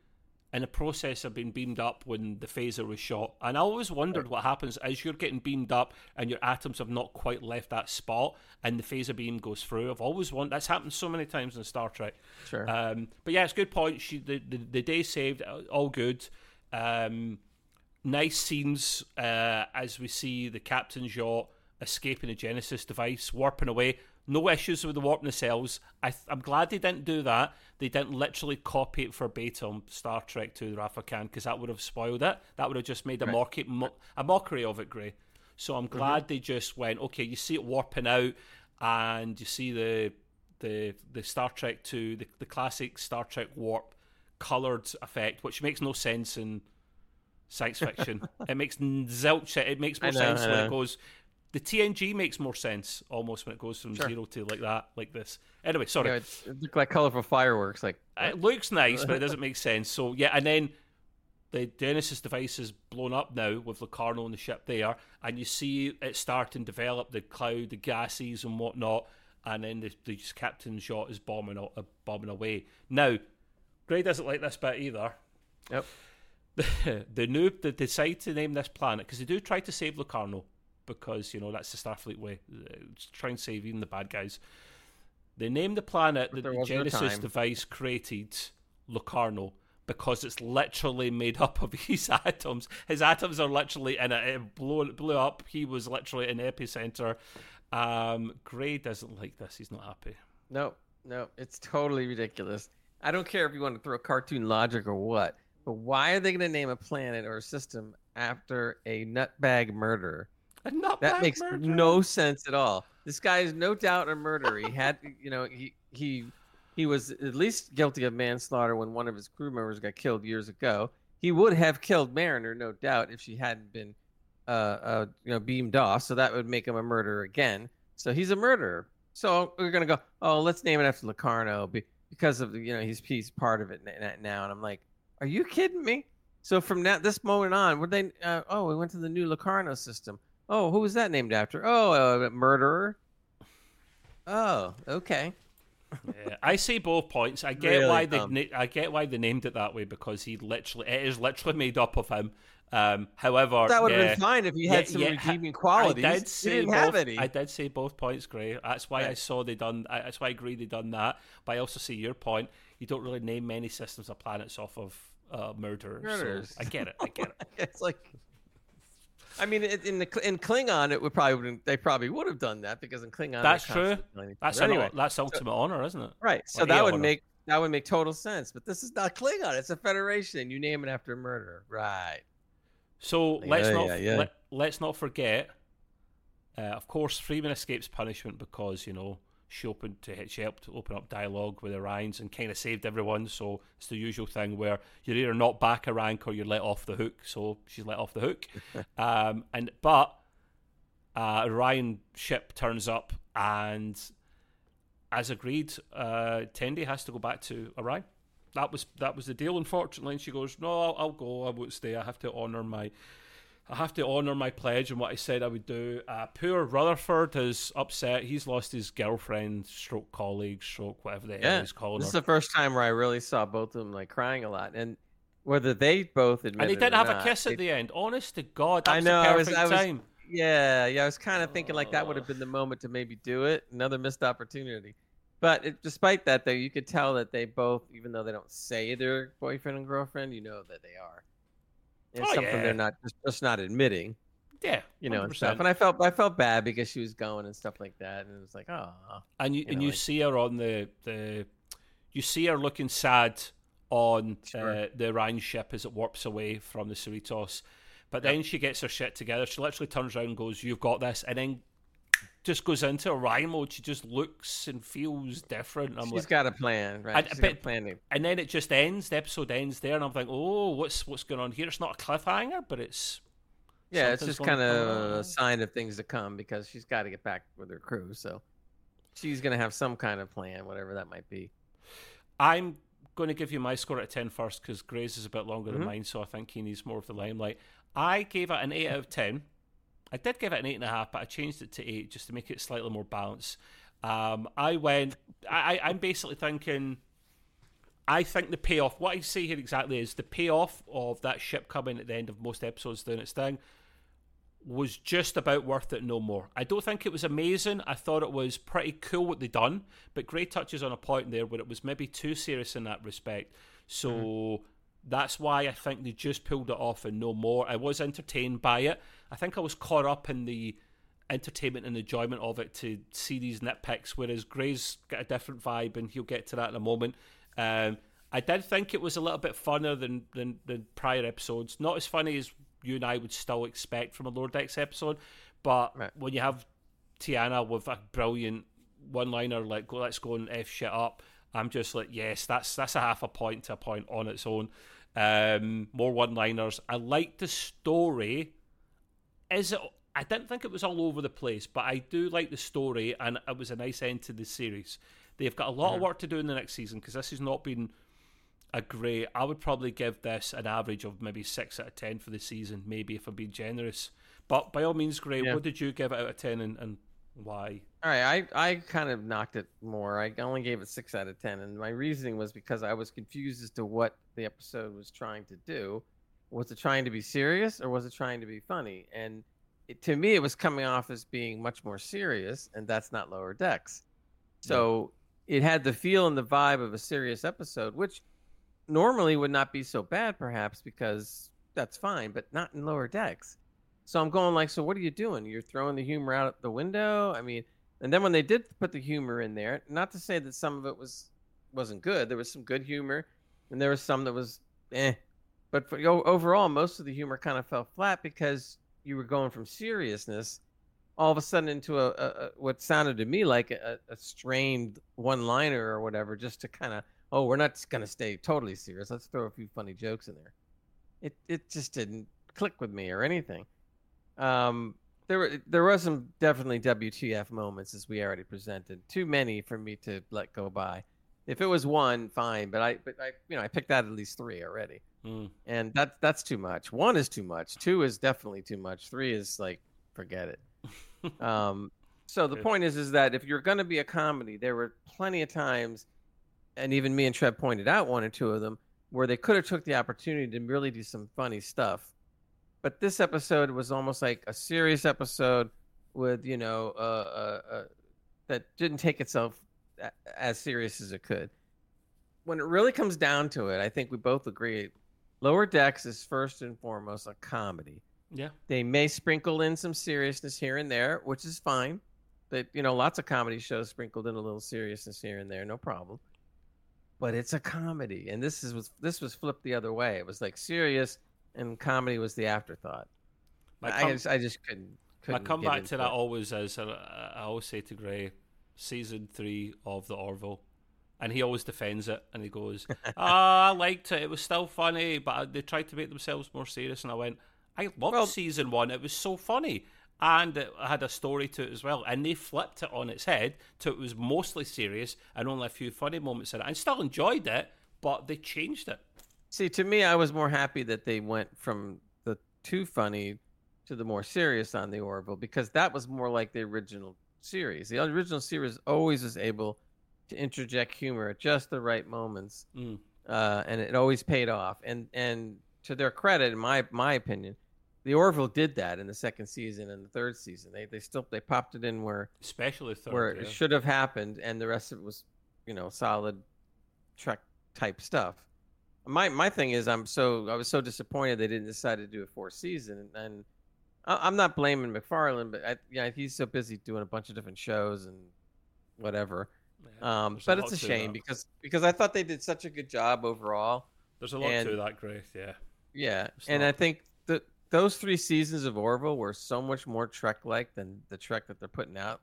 in the process of being beamed up when the phaser was shot. And I always wondered what happens as you're getting beamed up and your atoms have not quite left that spot and the phaser beam goes through. I've always wondered. That's happened so many times in Star Trek. Sure. Um, but yeah, it's a good point. She, the, the, the day saved, all good. Um, nice scenes uh, as we see the captain's yacht escaping a Genesis device, warping away. No issues with the warp nacelles. I am glad they didn't do that. They didn't literally copy it verbatim Star Trek to of Khan because that would have spoiled it. That would have just made a, right. mock- mo- a mockery of it, Gray. So I'm glad mm-hmm. they just went, okay, you see it warping out and you see the the the Star Trek 2, the, the classic Star Trek warp coloured effect, which makes no sense in science fiction. it makes zilch. It makes more know, sense when it goes the TNG makes more sense almost when it goes from sure. zero to like that, like this. Anyway, sorry. Yeah, it looks like colorful fireworks. Like it looks nice, but it doesn't make sense. So yeah, and then the Genesis device is blown up now with Locarno on the ship there, and you see it start and develop the cloud, the gases and whatnot, and then the, the captain's yacht is bombing uh, bombing away. Now, Gray doesn't like this bit either. Yep. The, noob they decide to name this planet because they do try to save Locarno because you know that's the Starfleet way. Uh, try and save even the bad guys. They named the planet that the Genesis device created Locarno because it's literally made up of his atoms. His atoms are literally in it. It blew, blew up. He was literally in the epicenter. Um, Gray doesn't like this. He's not happy. No, no, it's totally ridiculous. I don't care if you want to throw cartoon logic or what, but why are they going to name a planet or a system after a nutbag murderer? that makes murderer. no sense at all. This guy is no doubt a murderer. He had, you know, he he he was at least guilty of manslaughter when one of his crew members got killed years ago. He would have killed Mariner, no doubt, if she hadn't been, uh, uh, you know, beamed off. So that would make him a murderer again. So he's a murderer. So we're gonna go. Oh, let's name it after Locarno because of you know he's he's part of it now. And I'm like, are you kidding me? So from that this moment on, were they? Uh, oh, we went to the new Locarno system. Oh, who was that named after? Oh, a murderer. Oh, okay. yeah, I see both points. I get really why they I get why they named it that way because he literally it is literally made up of him. Um, however, that would have yeah, been fine if he had yeah, some yeah, redeeming qualities. I did say both, I did say both points, Gray. That's why right. I saw they done. That's why I agree they done that. But I also see your point. You don't really name many systems or planets off of uh, murderers. murderers. So I get it. I get it. it's like I mean, in the in Klingon, it would probably they probably would have done that because in Klingon, that's true. That's anyway. that's ultimate so, honor, isn't it? Right. So that would honor. make that would make total sense. But this is not Klingon; it's a Federation. You name it after murder, right? So yeah, let's not yeah, yeah. Let, us not forget. Uh, of course, Freeman escapes punishment because you know she opened to she helped open up dialogue with Orions and kind of saved everyone. So it's the usual thing where you're either not back a rank or you're let off the hook. So she's let off the hook. um, and but uh, Orion ship turns up and as agreed, uh, Tendi has to go back to Orion. That was that was the deal. Unfortunately, and she goes, "No, I'll, I'll go. I won't stay. I have to honour my I have to honour my pledge and what I said I would do. Uh, poor Rutherford is upset. He's lost his girlfriend, stroke colleague, stroke whatever the hell he's calling This her. is the first time where I really saw both of them like crying a lot. And whether they both admit and they didn't have not, a kiss at they- the end. Honest to God, I know. I was. I was. Yeah, yeah. I was kind of thinking like that would have been the moment to maybe do it. Another missed opportunity. But it, despite that, though, you could tell that they both, even though they don't say they're boyfriend and girlfriend, you know that they are. It's Oh, something yeah. they're not just, just not admitting, Yeah, you know, and 100%. stuff. And I felt I felt bad because she was going and stuff like that, and it was like, oh, and you, you and you like- see her on the the you see her looking sad on Sure. uh, the Orion ship as it warps away from the Cerritos. But Yep. then she gets her shit together. She literally turns around and goes, "You've got this," and then just goes into a Orion mode. She just looks and feels different. I'm she's like, got a plan, right? And- She's got a but- plan. to- and then it just ends. The episode ends there, and I'm like, "Oh, what's what's going on here?" It's not a cliffhanger, but it's Yeah, it's just kind of a sign of things to come because she's got to get back with her crew. So she's gonna have some kind of plan, whatever that might be. I'm going to give you my score at of 10 first because Gray's is a bit longer Mhm. than mine, so I think he needs more of the limelight. I gave it an 8 out of 10. I did give it an 8.5, but I changed it to 8 just to make it slightly more balanced. Um, I went, I, I'm basically thinking, I think the payoff, what I see here exactly is the payoff of that ship coming at the end of most episodes doing its thing was just about worth it no more. I don't think it was amazing. I thought it was pretty cool what they done, but Gray touches on a point there where it was maybe too serious in that respect. So that's why I think they just pulled it off and no more. I was entertained by it. I think I was caught up in the entertainment and enjoyment of it to see these nitpicks, whereas Gray's got a different vibe, and he'll get to that in a moment. Um, I did think it was a little bit funner than, than than prior episodes. Not as funny as you and I would still expect from a Lower Decks episode, but Right. when you have T'Ana with a brilliant one-liner like "Go, let's go and f shit up," I'm just like, yes, that's that's a half a point to a point on its own. Um, more one-liners. I like the story. Is it? I didn't think it was all over the place, but I do like the story, and it was a nice end to the series. They've got a lot of work to do in the next season because this has not been a great. I would probably give this an average of maybe six out of ten for the season, maybe if I'm being generous. But by all means, great. Yeah. what did you give it out of ten, and, and why? All right, I, I kind of knocked it more. I only gave it six out of ten, and my reasoning was because I was confused as to what the episode was trying to do. Was it trying to be serious or was it trying to be funny? And it, to me, it was coming off as being much more serious, and that's not Lower Decks. So it had the feel and the vibe of a serious episode, which normally would not be so bad, perhaps because that's fine, but not in Lower Decks. So I'm going like, so what are you doing? You're throwing the humor out the window. I mean, and then when they did put the humor in there, not to say that some of it was wasn't good. There was some good humor, and there was some that was eh. But for, overall, most of the humor kind of fell flat because you were going from seriousness all of a sudden into a, a, a what sounded to me like a, a strained one-liner or whatever, just to kind of oh, we're not going to stay totally serious. Let's throw a few funny jokes in there. It it just didn't click with me or anything. Um, there were there was some definitely WTF moments as we already presented. Too many for me to let go by. If it was one, fine, but I but I you know I picked out at least three already, Mm. and that's that's too much. One is too much. Two is definitely too much. Three is like forget it. um, so the point is is that if you're going to be a comedy, there were plenty of times, and even me and Trev pointed out one or two of them where they could have took the opportunity to really do some funny stuff but this episode was almost like a serious episode with you know uh, uh, uh, that didn't take itself a- as serious as it could. When it really comes down to it i think we both agree lower decks is first and foremost a comedy. Yeah. they may sprinkle in some seriousness here and there which is fine that you know lots of comedy shows sprinkled in a little seriousness here and there no problem. But it's a comedy and this is was this was flipped the other way. It was like serious and comedy was the afterthought My I just, I just couldn't. My couldn't get comeback to that it. always is, and I always say to Gray, season three of the Orville, and he always defends it, and he goes, "Ah, I liked it. It was still funny, but they tried to make themselves more serious." And I went, "I loved Well- season one. It was so funny." And it had a story to it as well, and they flipped it on its head to it was mostly serious and only a few funny moments in it. I still enjoyed it, but they changed it. See, to me, I was more happy that they went from the too funny to the more serious on the Orville because that was more like the original series. The original series always was able to interject humor at just the right moments. Mm. uh, and it always paid off. And and to their credit, in my my opinion, the Orville did that in the second season and the third season. They they still they popped it in where especially third, where yeah. it should have happened, and the rest of it was, you know, solid Trek type stuff. My my thing is, I'm so I was so disappointed they didn't decide to do a fourth season, and I, am not blaming MacFarlane, but I, yeah, he's so busy doing a bunch of different shows and whatever. Yeah, Um, but it's a shame because because I thought they did such a good job overall. there's a lot and- to that, Grace. Yeah, Yeah, It's and not- I think that those three seasons of Orville were so much more Trek-like than the Trek that they're putting out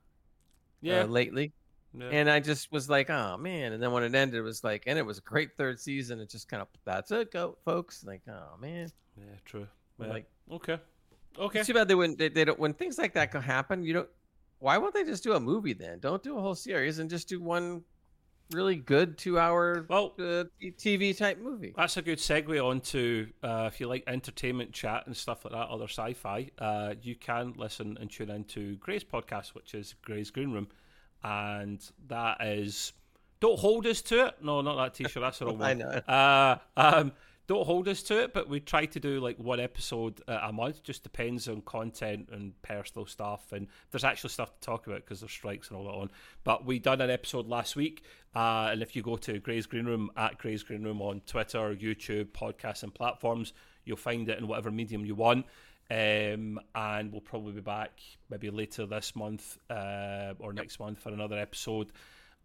yeah, uh, lately. Yeah. And I just was like, oh man! And then when it ended, it was like, and it was a great third season. It just kind of that's it, go folks. Like, oh man, yeah, true. Yeah. like okay, okay. it's too bad they wouldn't. They, they don't when things like that can happen. You don't. Why won't they just do a movie then? Don't do a whole series and just do one really good two-hour Well, uh, TV type movie. That's a good segue onto uh, if you like entertainment chat and stuff like that, other sci-fi. Uh, you can listen and tune into Gray's podcast, which is Gray's Green Room, and that is. Don't hold us to it. No, not that T-shirt. That's the wrong one. I know. Uh, um, don't hold us to it, but we try to do like one episode a month. Just depends on content and personal stuff, and there's actually stuff to talk about because there's strikes and all that on. But we done an episode last week, uh, and if you go to Gray's Green Room at Gray's Green Room on Twitter, YouTube, podcasts, and platforms, you'll find it in whatever medium you want. Um, and we'll probably be back maybe later this month uh, or next month for another episode.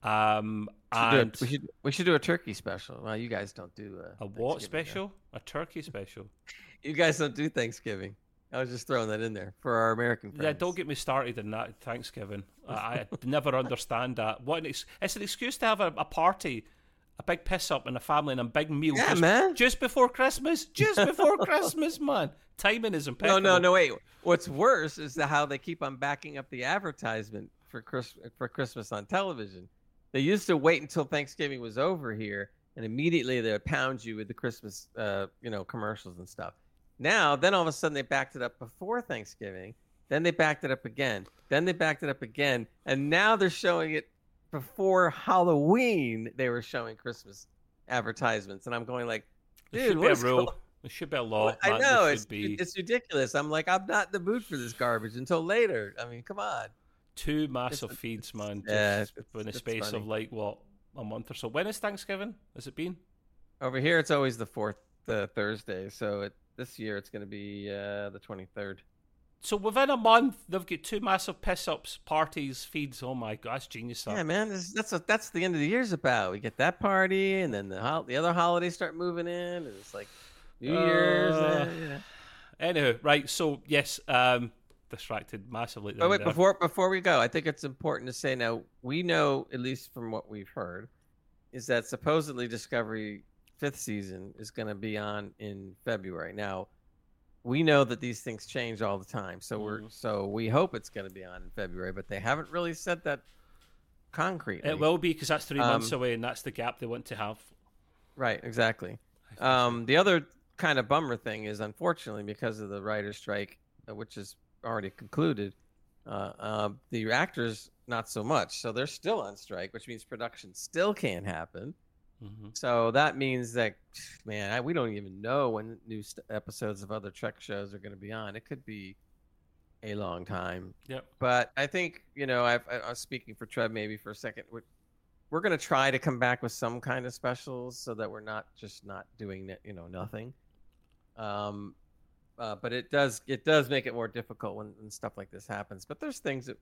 Um, Should do a- and we should we should do a turkey special. Well, you guys don't do uh, a what special? A turkey special? You guys don't do Thanksgiving. I was just throwing that in there for our American friends. Yeah, don't get me started in that Thanksgiving. I, I never understand that. What an ex- it's an excuse to have a, a party, a big piss up and a family and a big meal Yeah, just, man. just before Christmas. Just before Christmas, man. Timing is impeccable. no, no. No. Wait. What's worse is the, how they keep on backing up the advertisement for Chris, for Christmas on television. They used to wait until Thanksgiving was over here, and immediately they would pound you with the Christmas, uh, you know, commercials and stuff. Now, then all of a sudden they backed it up before Thanksgiving. Then they backed it up again. Then they backed it up again, and now they're showing it before Halloween. They were showing Christmas advertisements, and I'm going like, dude, should be a rule. going There should be a law. I know There it's be it's ridiculous. I'm like, I'm not in the mood for this garbage until later. I mean, come on. two massive it's- feeds, man. yeah, in the space of like what a month or so. When is Thanksgiving? Has it been? Over here, it's always the fourth Thursday. So it, this year, it's going to be uh, the 23rd. So within a month, they've got two massive piss ups, parties, feeds. Oh my god, that's genius stuff. Yeah, man, this, that's what that's the end of the year's about. We get that party, and then the hol- the other holidays start moving in, and it's like New Year's. Uh, uh, yeah. Anywho, right. So yes, um, distracted massively. But wait, there. before before we go, I think it's important to say now we know, at least from what we've heard, is that supposedly Discovery fifth season is going to be on in February. Now, we know that these things change all the time, so we're Mhm. so we hope it's going to be on in February, but they haven't really said that concretely. it will be because that's three months Um, away, and that's the gap they want to have. right, exactly. Think so. Um, the other kind of bummer thing is, unfortunately, because of the writer's strike, uh, which is already concluded, uh, uh, the actors not so much. So they're still on strike, which means production still can't happen. Mhm. So that means that, man, I, we don't even know when new st- episodes of other Trek shows are going to be on. It could be a long time. Yep. But I think you know, I've, I, I was speaking for Trev maybe for a second. We're, we're going to try to come back with some kind of specials so that we're not just not doing it, you know, nothing. Um, uh, but it does it does make it more difficult when, when stuff like this happens. But there's things that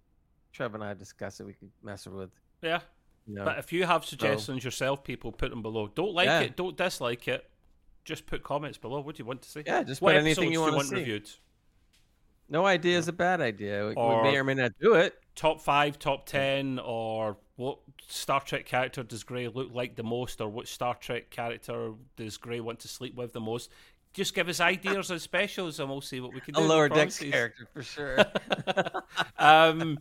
Trev and I discussed that we could mess with. Yeah. Know, But if you have suggestions yourself, people put them below. Don't like Yeah. it. Don't dislike it. Just put comments below. What do you want to see? yeah, just what put anything you want want reviewed? No idea is a bad idea. We, Or- we may or may not do it. Top five, top ten, or what Star Trek character does Gray look like the most, or what Star Trek character does Gray want to sleep with the most? Just give us ideas and specials, and we'll see what we can do. A lower decks character for sure. um,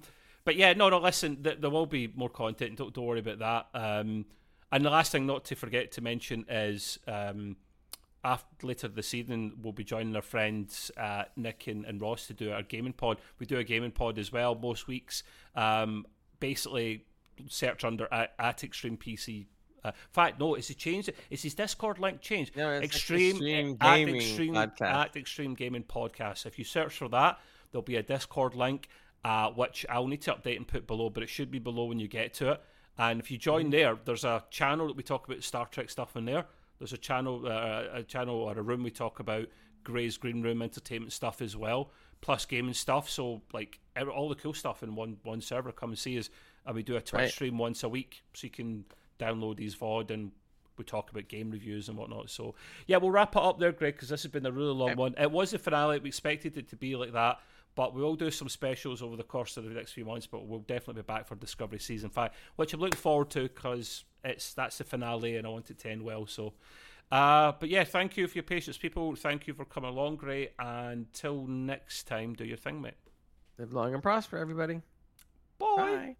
but yeah, no, no. Listen, th- there will be more content. Don't, don't worry about that. Um, and the last thing not to forget to mention is um, after later this evening we'll be joining our friends uh, Nick and, and Ross to do our gaming pod. We do a gaming pod as well most weeks. Um, basically, search under at, at Extreme PC Uh, in fact, no, it's he changed. It's his Discord link changed. No, it's extreme, Extreme at extreme Podcast. at extreme gaming podcast. If you search for that, there'll be a Discord link, uh, which I'll need to update and put below, but it should be below when you get to it. And if you join Mm-hmm. there, there's a channel that we talk about Star Trek stuff in there. There's a channel, uh, a channel or a room we talk about Gray's Green Room entertainment stuff as well, plus gaming stuff. So like all the cool stuff in one one server. Come and see us, and we do a Twitch Right. stream once a week, so you can download these VOD and we talk about game reviews and whatnot. So yeah, we'll wrap it up there, Greg, because this has been a really long Okay. one. It was the finale. We expected it to be like that. But we will do some specials over the course of the next few months. But we'll definitely be back for Discovery season five, which I'm looking forward to because it's that's the finale, and I want it to end well. So, uh, but yeah, thank you for your patience, people. Thank you for coming along, great. And till next time, do your thing, mate. Live long and prosper, everybody. Bye. Bye.